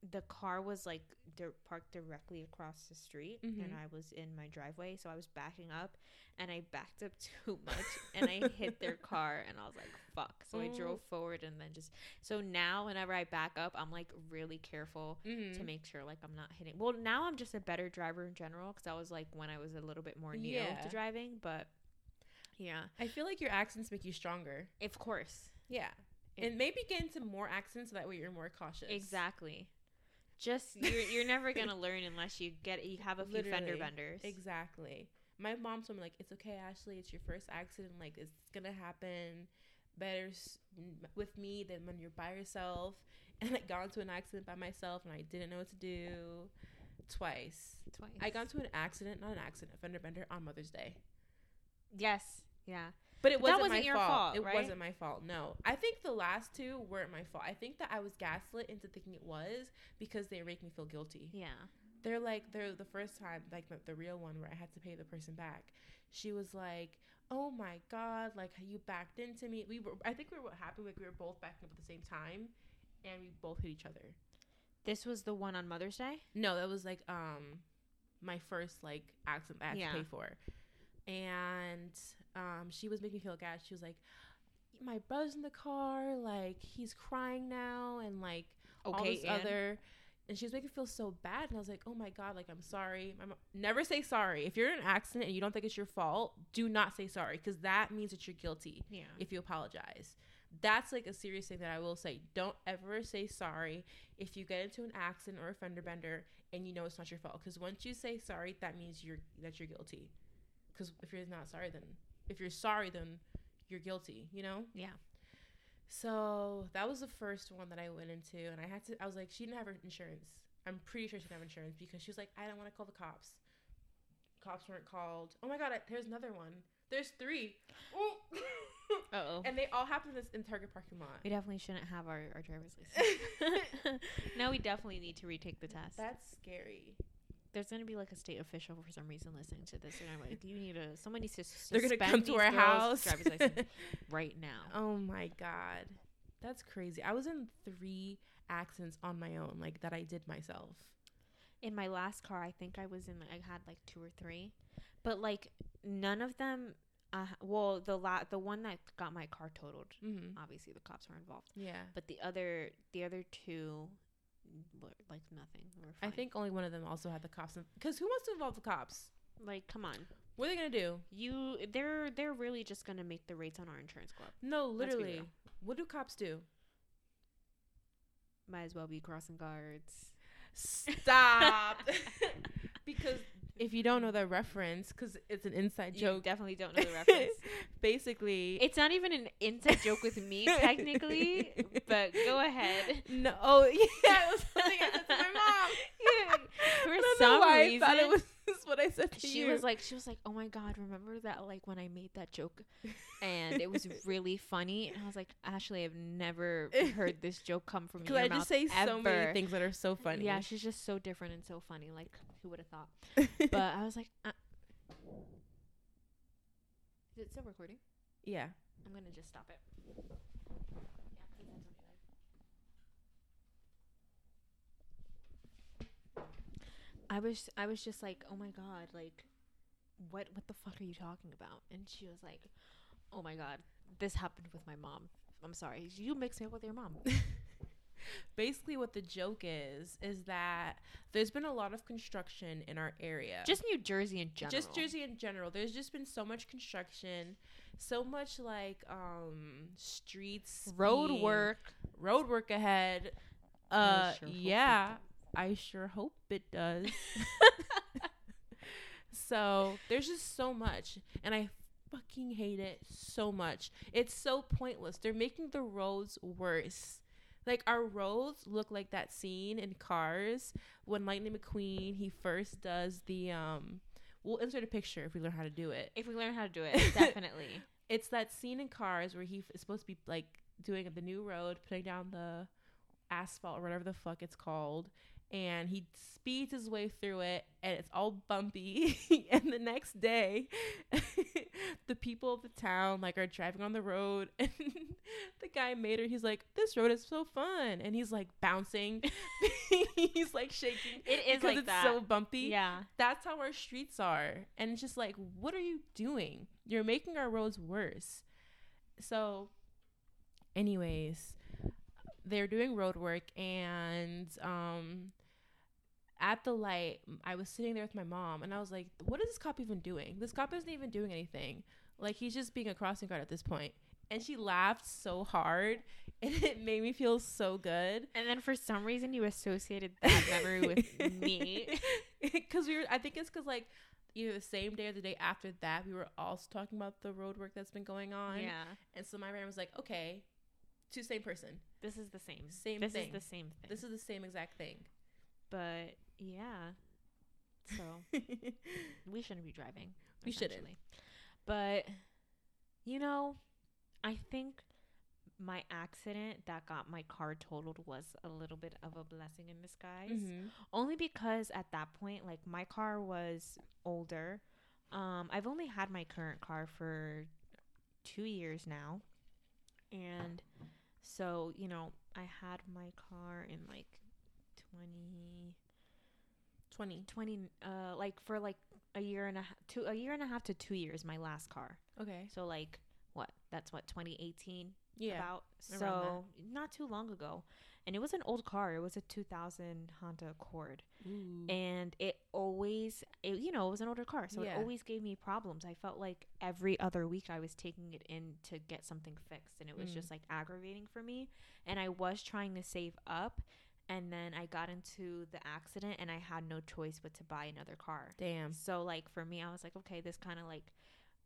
the car was like di- parked directly across the street and
Mhm.
I was in my driveway so I was backing up and I backed up [LAUGHS] too much and I hit their car and I was like fuck so I
Oh.
drove forward and then just so now whenever I back up I'm like really careful
Mhm.
to make sure like I'm not hitting well now I'm just a better driver in general cuz that was like when I was a little bit more new
Yeah.
to driving but yeah
I feel like your accents make you stronger.
of course
Yeah.
It-
and maybe get into more accents so that way you're more cautious.
Exactly. Just [LAUGHS] you're you're never gonna learn unless you get you have a few fender benders.
Exactly. My mom told me like, "It's okay, Ashley. It's your first accident. Like, it's gonna happen. Better s- with me than when you're by yourself." And I got into an accident by myself, and I didn't know what to do. Twice.
Twice.
I got into an accident, not an accident, a fender bender on Mother's Day.
yes. Yeah.
But it wasn't,
wasn't
my
your
fault.
fault,
It
right?
wasn't my fault. No, I think the last two weren't my fault. I think that I was gaslit into thinking it was because they make me feel guilty.
Yeah.
They're like they're the first time, like the, the real one where I had to pay the person back. She was like, "Oh my god, like you backed into me." We were, I think we were what happened. Like we were both backing up at the same time, and we both hit each other.
This was the one on Mother's Day.
No, that was like um my first like accident that I had
Yeah.
to pay for. And um she was making me feel bad. She was like, My brother's in the car, like he's crying now and like all
Okay.
this
and-
other and she was making me feel so bad and I was like, Oh my god, like I'm sorry. My mom, never say sorry. If you're in an accident and you don't think it's your fault, do not say sorry because that means that you're guilty
Yeah.
if you apologize. That's like a serious thing that I will say. Don't ever say sorry if you get into an accident or a fender bender and you know it's not your fault. Because once you say sorry, that means you're that you're guilty. Because if you're not sorry, then if you're sorry, then you're guilty. You know.
Yeah.
So that was the first one that I went into, and I had to. I was like, she didn't have her insurance. I'm pretty sure she didn't have insurance because she was like, I don't want to call the cops. Cops weren't called. Oh my god, I, there's another one. There's three. [LAUGHS]
Oh.
and they all happen in this in Target parking lot.
We definitely shouldn't have our, our driver's [LAUGHS] license. [LAUGHS] now we definitely need to retake the test.
That's scary.
There's gonna be like a state official for some reason listening to this, and I'm like, you need a Someone needs to.
They're gonna come to our house [LAUGHS]
right now.
Oh my god, that's crazy. I was in three accidents on my own, like that I did myself.
in my last car i think i was in i had like two or three but like none of them uh, well the la- the one that got my car totaled
Mm-hmm.
obviously the cops were involved
Yeah,
but the other the other two like nothing
I think only one of them also had the cops. Because who wants to involve the cops?
like come on
What are they gonna do?
you they're they're really just gonna make the rates on our insurance go up
No, literally. What do cops do?
might as well be crossing guards
Stop. [LAUGHS] [LAUGHS] because if you don't know the reference, because it's an inside
you
joke.
definitely don't know the [LAUGHS] reference
Basically,
it's not even an inside joke with me [LAUGHS] technically but go ahead
no. Oh [LAUGHS] yeah, it was something I said to my mom.
Yeah, for some reason,
I thought it was what I said to
she
you.
was like, she was like, oh my god, remember that like when I made that joke, and it was [LAUGHS] really funny. And I was like, Ashley, I've never [LAUGHS] heard this joke come from
Because
your
I
mouth
just say so many things that are so funny.
Yeah, she's just so different and so funny. Like, who would have thought? [LAUGHS] But I was like, uh, is it still recording?
yeah.
I'm gonna just stop it. I was I was just like, oh my god, like, what what the fuck are you talking about? And she was like, oh my god, this happened with my mom. I'm sorry, you mixed me up with your mom. [LAUGHS]
Basically, what the joke is is that there's been a lot of construction in our area.
Just New Jersey in general.
just Jersey in general. There's just been so much construction, so much like um streets,
road
being-
work.
road work ahead. Uh,
sure
yeah, I sure hope it does. [LAUGHS] so there's just so much, and I fucking hate it so much. It's so pointless. They're making the roads worse. Like our roads look like that scene in Cars when Lightning McQueen he first does the um. We'll insert a picture if we learn how to do it.
If we learn how to do it, [LAUGHS] definitely.
It's that scene in Cars where he f- is supposed to be like doing the new road, putting down the asphalt or whatever the fuck it's called, and he speeds his way through it, and it's all bumpy. [LAUGHS] and the next day, [LAUGHS] the people of the town like are driving on the road, [LAUGHS] and the guy made her. He's like, "This road is so fun," and he's like bouncing. he's like shaking.
It is
because
like
it's
that.
so bumpy.
yeah.
That's how our streets are, and it's just like, what are you doing? You're making our roads worse. So, anyways, they're doing road work, and um, at the light, I was sitting there with my mom, and I was like, "What is this cop even doing? This cop isn't even doing anything. Like he's just being a crossing guard at this point." And she laughed so hard, [LAUGHS] and it made me feel so good.
And then for some reason you associated that memory with me. [LAUGHS]
because we were i think it's because like either the same day or the day after that we were also talking about the road work that's been going on
Yeah.
and so my brain was like okay to same person
This is the same.
Same
This
thing.
This is the same thing.
this is the same exact thing
but yeah. So [LAUGHS] we shouldn't be driving.
We shouldn't.
But you know, I think my accident that got my car totaled was a little bit of a blessing in disguise.
Mhm.
Only because at that point, like my car was older. Um, I've only had my current car for two years now, and so you know, I had my car in like 20,
20
20 uh, like for like a year and a half, two, a year and a half to two years. My last car.
okay
So like what? That's what 2018
yeah
about. So not too long ago, and it was an old car. It was a 2000 Honda Accord
Ooh.
and it always it, you know it was an older car so
Yeah.
it always gave me problems i felt like every other week i was taking it in to get something fixed and it was
Mm.
just like aggravating for me and i was trying to save up and then i got into the accident and i had no choice but to buy another car.
Damn.
So like for me i was like okay this kind of like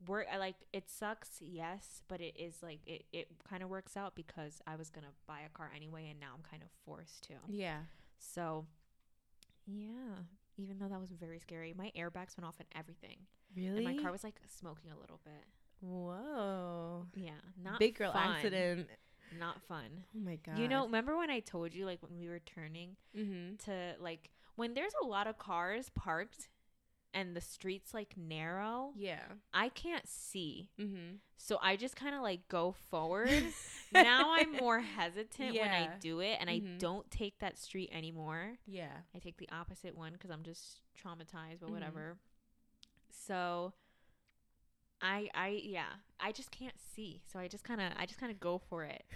work i like it sucks yes but it is like it, it kind of works out because i was gonna buy a car anyway and now i'm kind of forced to.
Yeah.
So, yeah, even though that was very scary, my airbags went off and everything.
really
And my car was like smoking a little bit.
whoa.
Yeah, not
big girl
fun.
accident
Not fun.
oh my god
You know, remember when I told you like when we were turning
mm-hmm.
to like when there's a lot of cars parked and the streets like narrow,
yeah
I can't see.
mm-hmm.
So I just kind of like go forward. [LAUGHS] now I'm more hesitant when I do it and
Mhm.
I don't take that street anymore.
yeah
I take the opposite one because I'm just traumatized, but
Mhm.
whatever. So, I I yeah, I just can't see, so I just kind of I just kind of go for it. [LAUGHS]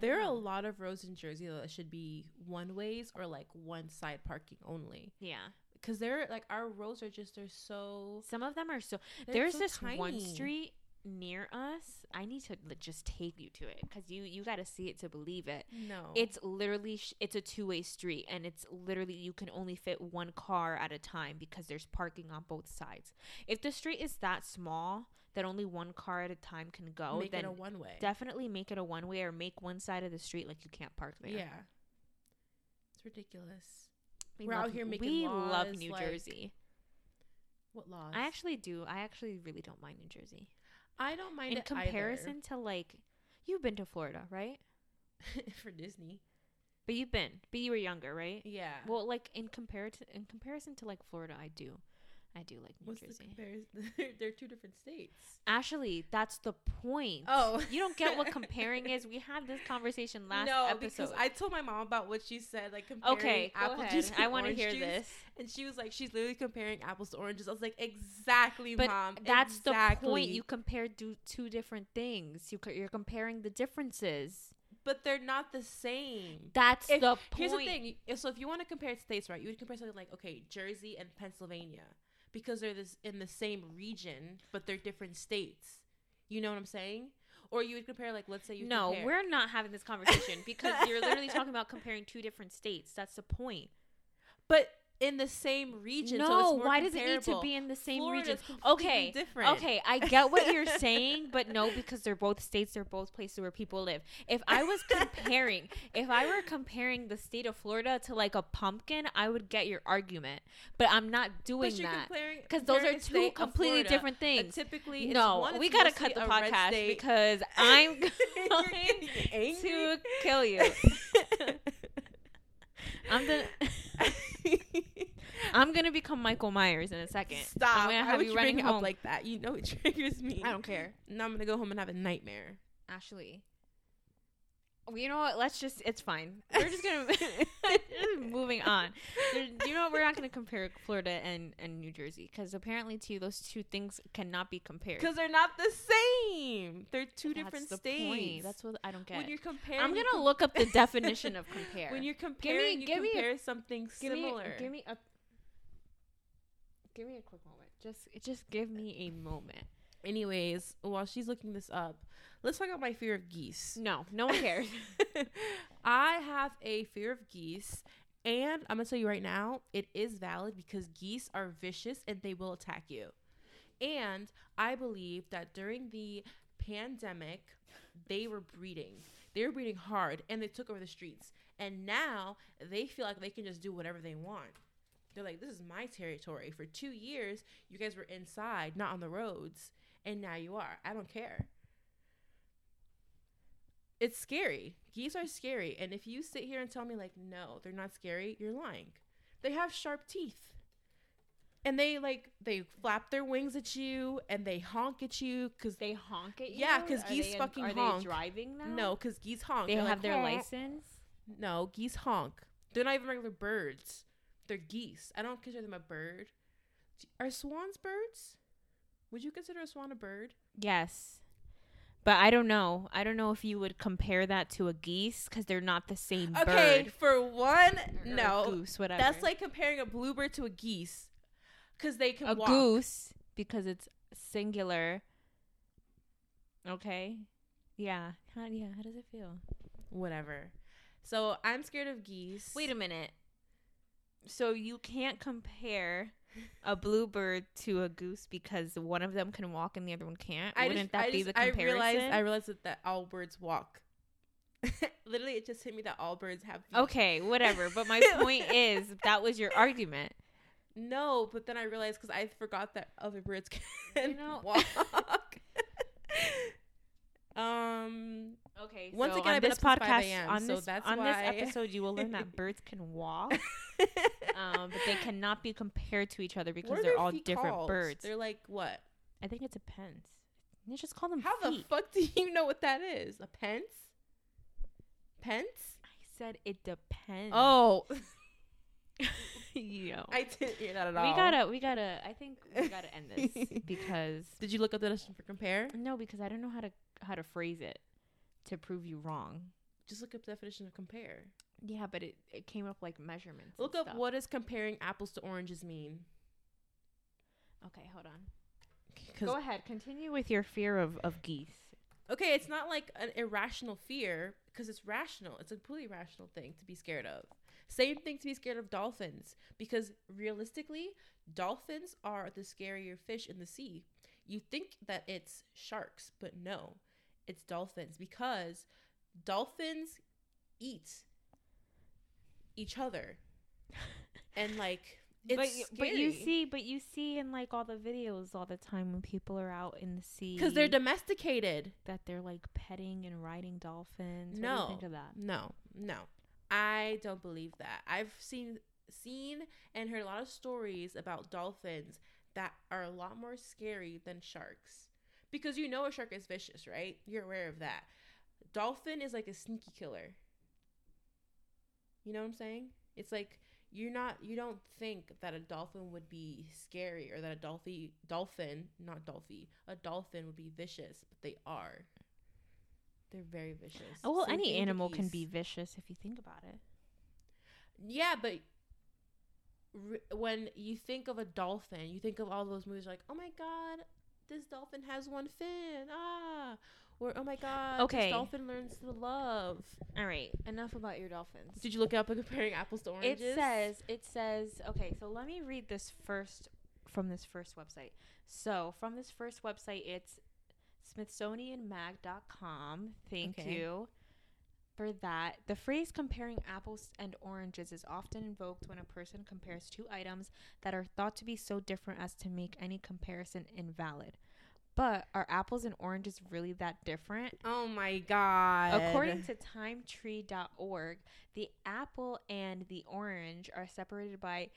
There are a lot of roads in Jersey that should be one ways or like one side parking only.
yeah.
Because they're like our roads are just they're so
Some of them are so. There's
so
this one street near us. I need to just take you to it because you you got to see it to believe it.
No,
It's literally sh- it's a two way street, and it's literally you can only fit one car at a time because there's parking on both sides. If the street is that small that only one car at a time can go,
make
then
a one way.
definitely make it a one way or make one side of the street like you can't park there.
Yeah, it's ridiculous.
we
We're out
love,
here making
we love New
like-
Jersey.
What laws?
I actually do. I actually really don't mind New Jersey
I don't mind
in comparison to like you've been to Florida, right? [LAUGHS]
for Disney.
But you've been, but you were younger, right?
Yeah.
Well, like in comparison in comparison to like Florida, I do. I do like New
What's the
Jersey.
comparison? [LAUGHS] they're two different states.
Actually, that's the point.
Oh,
You don't get what [LAUGHS] comparing is. We had this conversation last
no,
episode.
because I told my mom about what she said, like comparing
okay, go
apple
ahead.
juice.
I want to hear
juice.
this.
And she was like, she's literally comparing apples to oranges. I was like, exactly,
But
mom.
that's the point. You compare do two different things. You you're comparing the differences.
but they're not the same.
That's
If-
the point.
Here's the thing. So if you want to compare states, right, you would compare something like, okay, Jersey and Pennsylvania, because they're this in the same region, but they're different states. You know what I'm saying? Or you would compare, like, let's say you
No,
compare-
we're not having this conversation because you're literally talking about comparing two different states. That's the point.
but in the same region. so
no,
it's more
why does it need to be in the same region? Okay,
different.
Okay, I get what you're [LAUGHS] saying, but no, because they're both states, they're both places where people live. If I was [LAUGHS] comparing, if I were comparing the state of Florida to like a pumpkin, I would get your argument. But I'm not doing that because those are two completely
Florida.
different things.
typically, it's
No,
one,
we gotta cut the podcast because [LAUGHS] I'm going to kill you. I'm the. I'm gonna become Michael Myers in a second.
Stop!
I'm gonna
Why
have
would
you
you
running
bring it
home.
up like that? You know it [LAUGHS] triggers me.
I don't care.
Now I'm gonna go home and have a nightmare.
Ashley. Well, You know what? Let's just. It's fine. We're just gonna [LAUGHS] moving on. There, you know what? We're not gonna compare Florida and and New Jersey because apparently, too, those two things cannot be compared.
Because they're not the same. They're two
That's
different
the
states.
point. That's what I don't get.
when you're comparing.
I'm gonna
com-
look up the [LAUGHS] definition of compare.
When you're comparing, you
give me a-
compare something
give me,
similar.
give me a. Give me a quick moment. Just, just give me a moment.
Anyways, while she's looking this up, let's talk about my fear of geese.
No, no one cares. [LAUGHS] [LAUGHS]
I have a fear of geese, and I'm gonna tell you right now, it is valid because geese are vicious and they will attack you. And I believe that during the pandemic, they were breeding. They were breeding hard, and they took over the streets. And now they feel like they can just do whatever they want. They're like, this is my territory. For two years, you guys were inside, not on the roads, and now you are. I don't care it's scary. Geese are scary. And if you sit here and tell me, like, no, they're not scary, you're lying. They have sharp teeth. And they, like, they flap their wings at you and they honk at you because
they honk at you.
Yeah, 'cause
Are
geese
they in-
fucking
are
honk.
they driving now?
no, because geese honk.
they have
like,
their license.
No, geese honk. They're not even regular birds. They're geese. I don't consider them a bird. Are swans birds? Would you consider a swan a bird?
Yes. But I don't know. I don't know if you would compare that to a geese because they're not the same
Okay,
bird.
for one,
Or a
no.
goose, whatever.
That's like comparing a bluebird to a geese. Because they can
a
walk.
goose because it's singular. Okay. Yeah. How yeah, how does it feel?
Whatever. So I'm scared of geese.
Wait a minute. So you can't compare a bluebird to a goose because one of them can walk and the other one can't?
I
Wouldn't
just,
that
I
be
just,
the comparison?
I realized, I realized that, that all birds walk. [LAUGHS] Literally, it just hit me that all birds have feet.
okay, whatever. But my [LAUGHS] point is that was your argument.
No, but then I realized because I forgot that other birds [LAUGHS] can you
know-
walk. Um.
Okay.
Once
so
again,
on this
up since 5
podcast,
a.m.,
on
so
this
that's
on this episode, you will learn that [LAUGHS] birds can walk, [LAUGHS] um, but they cannot be compared to each other because they're all different
called?
birds.
They're like what?
I think it depends. You just call them
How the fuck do you know what that is? A pence? Pence?
I said it depends.
Oh, [LAUGHS]
yo.
I didn't hear that at all.
we gotta, we gotta. I think we gotta end this because
Did you look up the definition for compare?
no, because I don't know how to how to phrase it to prove you wrong.
Just look up the definition of compare.
Yeah, but it, it came up like measurements.
Look up
stuff.
what does comparing apples to oranges mean.
Okay, hold on. Go ahead. Continue with your fear of of geese.
okay, it's not like an irrational fear because it's rational. It's a completely rational thing to be scared of. Same thing to be scared of dolphins because realistically, dolphins are the scarier fish in the sea. You think that it's sharks, but no, it's dolphins because dolphins eat each other. And like [LAUGHS] it's
but you, but you see, but you see in like all the videos all the time when people are out in the sea
because they're domesticated.
that they're like petting and riding dolphins. What do
No.
you think of that?
No, no, I don't believe that. I've seen seen and heard a lot of stories about dolphins that are a lot more scary than sharks because you know a shark is vicious, right? You're aware of that. Dolphin is like a sneaky killer. You know what I'm saying? It's like you're not you don't think that a dolphin would be scary or that a dolphin dolphin not dolphin a dolphin would be vicious but they are they're very vicious
Oh, well,
Same
any animal can be vicious if you think about it.
yeah but r- when you think of a dolphin you think of all those movies like oh my god this dolphin has one fin ah or oh my god
Okay.
this dolphin learns to love
All right, enough about your dolphins.
did you look up comparing apples to oranges
It says it says okay, so let me read this first from this first website. So, from this first website it's smithsonianmag.com. Thank
Okay.
you for that. The phrase comparing apples and oranges is often invoked when a person compares two items that are thought to be so different as to make any comparison invalid. But are apples and oranges really that different?
oh my god
According to timetree.org, the apple and the orange are separated by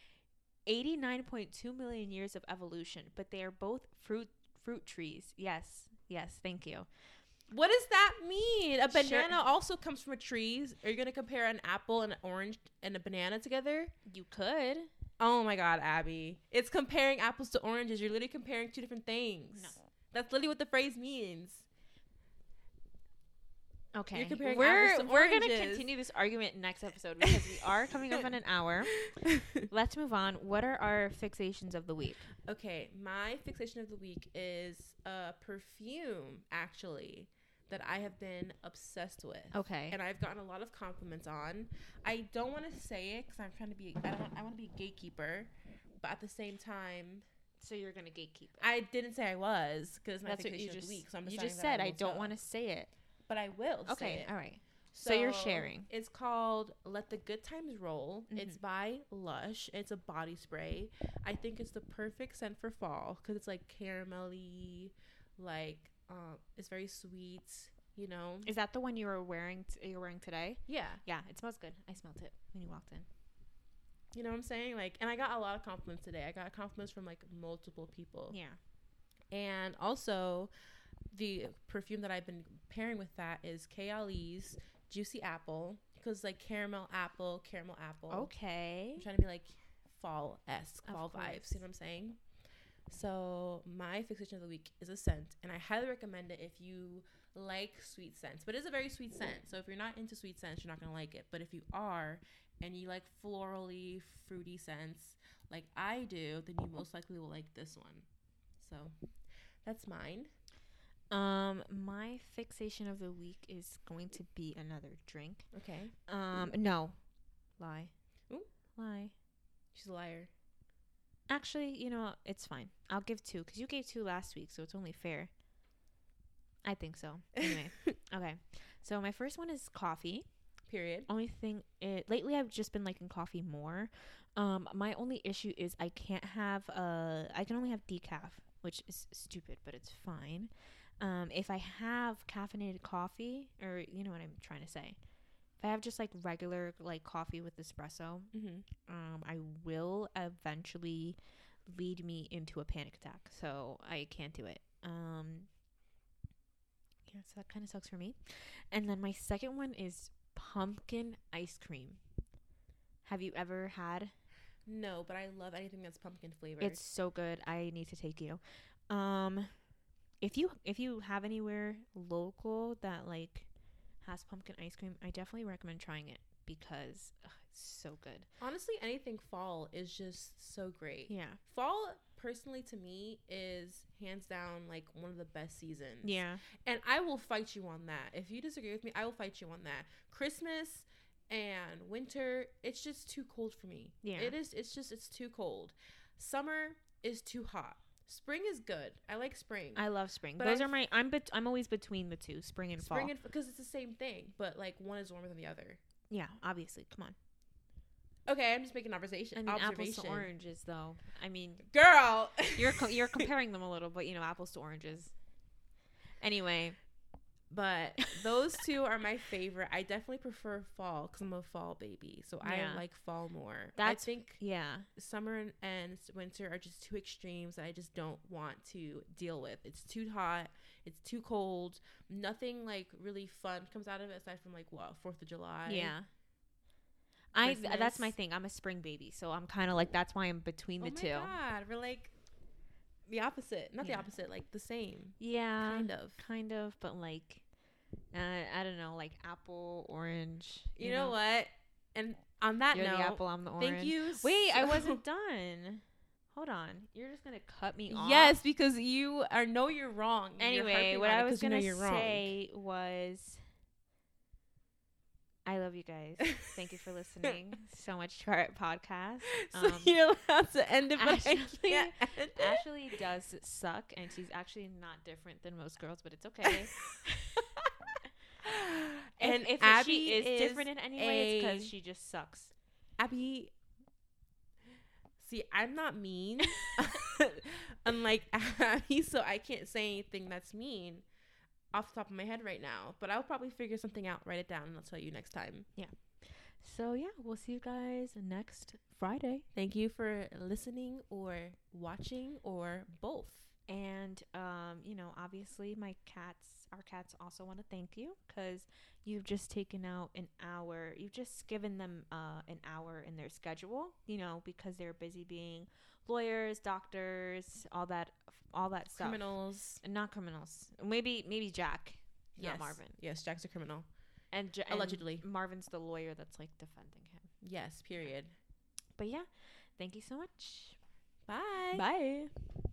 89.2 million years of evolution, but they are both fruit fruit trees. Yes. Yes, thank you.
What does that mean? A
Sure.
banana also comes from a tree. Are you gonna compare an apple and an orange and a banana together?
You could.
Oh my god, Abby. It's comparing apples to oranges. You're literally comparing two different things.
No.
That's literally what the phrase means.
Okay.
comparing
we're
apples to
we're gonna continue this argument next episode because we are coming up on an hour. [LAUGHS] Let's move on. What are our fixations of the week?
okay, my fixation of the week is a perfume actually that I have been obsessed with.
Okay.
and I've gotten a lot of compliments on. I don't want to say it because I'm trying to be. I don't. I want to be a gatekeeper, but at the same time,
So you're gonna gatekeep. it.
I didn't say I was because my
That's what you just
week. So I'm
you just said. I
will
don't want to say it.
but I will. say
Okay. All right. So you're sharing.
It's called "Let the Good Times Roll." It's
Mhm.
by Lush. It's a body spray. I think it's the perfect scent for fall because it's like caramelly, like um, it's very sweet. You know.
Is that the one you were wearing? T- you're wearing today?
Yeah.
Yeah, it smells good. I smelled it when you walked in.
You know what I'm saying? Like, and I got a lot of compliments today. I got compliments from like multiple people.
Yeah.
And also, the perfume that I've been pairing with that is Kayali's Juicy Apple because like caramel apple, caramel apple.
Okay.
I'm trying to be like fall esque,
Of
fall
course.
vibes. You know what I'm saying? So my fixation of the week is a scent, and I highly recommend it if you like sweet scents. But it's a very sweet scent. So if you're not into sweet scents, you're not gonna like it. But if you are, and you like florally, fruity scents, like I do, then you most likely will like this one. So that's mine.
Um, my fixation of the week is going to be another drink.
Okay,
Um, no, lie,
Ooh.
lie.
she's a liar.
Actually, you know, it's fine. I'll give two because you gave two last week, so it's only fair. I think so. Anyway, [LAUGHS] okay. So my first one is coffee.
Period.
Only thing, it, lately I've just been liking coffee more. Um, my only issue is I can't have uh, I can only have decaf, which is stupid, but it's fine. Um, if I have caffeinated coffee, or you know what I'm trying to say, if I have just like regular like coffee with espresso,
Mm-hmm.
um, I will eventually lead me into a panic attack. So I can't do it. Um, yeah, so that kind of sucks for me. And then my second one is pumpkin ice cream. Have you ever had?
No, but I love anything that's pumpkin flavored.
It's so good. I need to take you. Um, if you if you have anywhere local that like has pumpkin ice cream, I definitely recommend trying it because ugh, it's so good.
honestly anything fall is just so great.
Yeah.
Fall personally to me is hands down like one of the best seasons.
Yeah.
And I will fight you on that. If you disagree with me, I will fight you on that. Christmas and winter, it's just too cold for me.
Yeah.
It is it's just it's too cold. Summer is too hot. Spring is good. I like spring.
I love spring.
But
Those
I
are my. I'm. Bet- I'm always between the two, spring and
spring
fall.
and because it's the same thing, but like one is warmer than the other.
yeah, obviously. Come on.
Okay, I'm just making observation.
I mean, apples
observation.
to oranges, though. I mean,
Girl,
you're co- you're [LAUGHS] comparing them a little, but you know, apples to oranges. Anyway,
But those two are my favorite. I definitely prefer fall because I'm a fall baby, so
Yeah.
I like fall more.
That's-
I think
yeah,
summer and, and winter are just two extremes that I just don't want to deal with. It's too hot. It's too cold. Nothing like really fun comes out of it aside from like what Fourth of July.
yeah. I that's my thing. I'm a spring baby, so I'm kind of like that's why I'm between
Oh
the
my
two.
god, we're like the opposite. Not
Yeah.
the opposite, like the same.
Yeah,
kind of.
kind of, but like, uh, I don't know, like apple, orange.
You, know, what? And on that
You're
note,
the apple. I'm the orange.
thank you.
Wait, I wasn't [LAUGHS] done. Hold on. You're just gonna cut me off.
Yes, because you are know you're wrong. You're
Anyway, what
on
I was
'cause you know
gonna
you're wrong.
say was, I love you guys. Thank you for [LAUGHS] listening so much to our podcast. [LAUGHS]
so
Um,
you're allowed to end it, but
Ashley-
end it.
Ashley does suck, and she's actually not different than most girls, but it's okay.
And
if, if
Abby
she is, different in any way, it's because she just sucks.
Abby. See, I'm not mean, [LAUGHS] [LAUGHS] unlike Abby, so I can't say anything that's mean off the top of my head right now. But I'll probably figure something out, write it down, and I'll tell you next time. Yeah.
So yeah, we'll see you guys next Friday.
Thank you for listening or watching or both.
And um, you know, obviously, my cats, our cats, also want to thank you because you've just taken out an hour. You've just given them uh, an hour in their schedule. You know, because they're busy being lawyers, doctors, all that, all that stuff.
Criminals.
Not criminals. Maybe maybe Jack,
Yes.
not Marvin.
Yes, Jack's a criminal.
And, J- and
Allegedly.
Marvin's the lawyer that's like defending him.
Yes, period.
But yeah, thank you so much.
Bye.
Bye.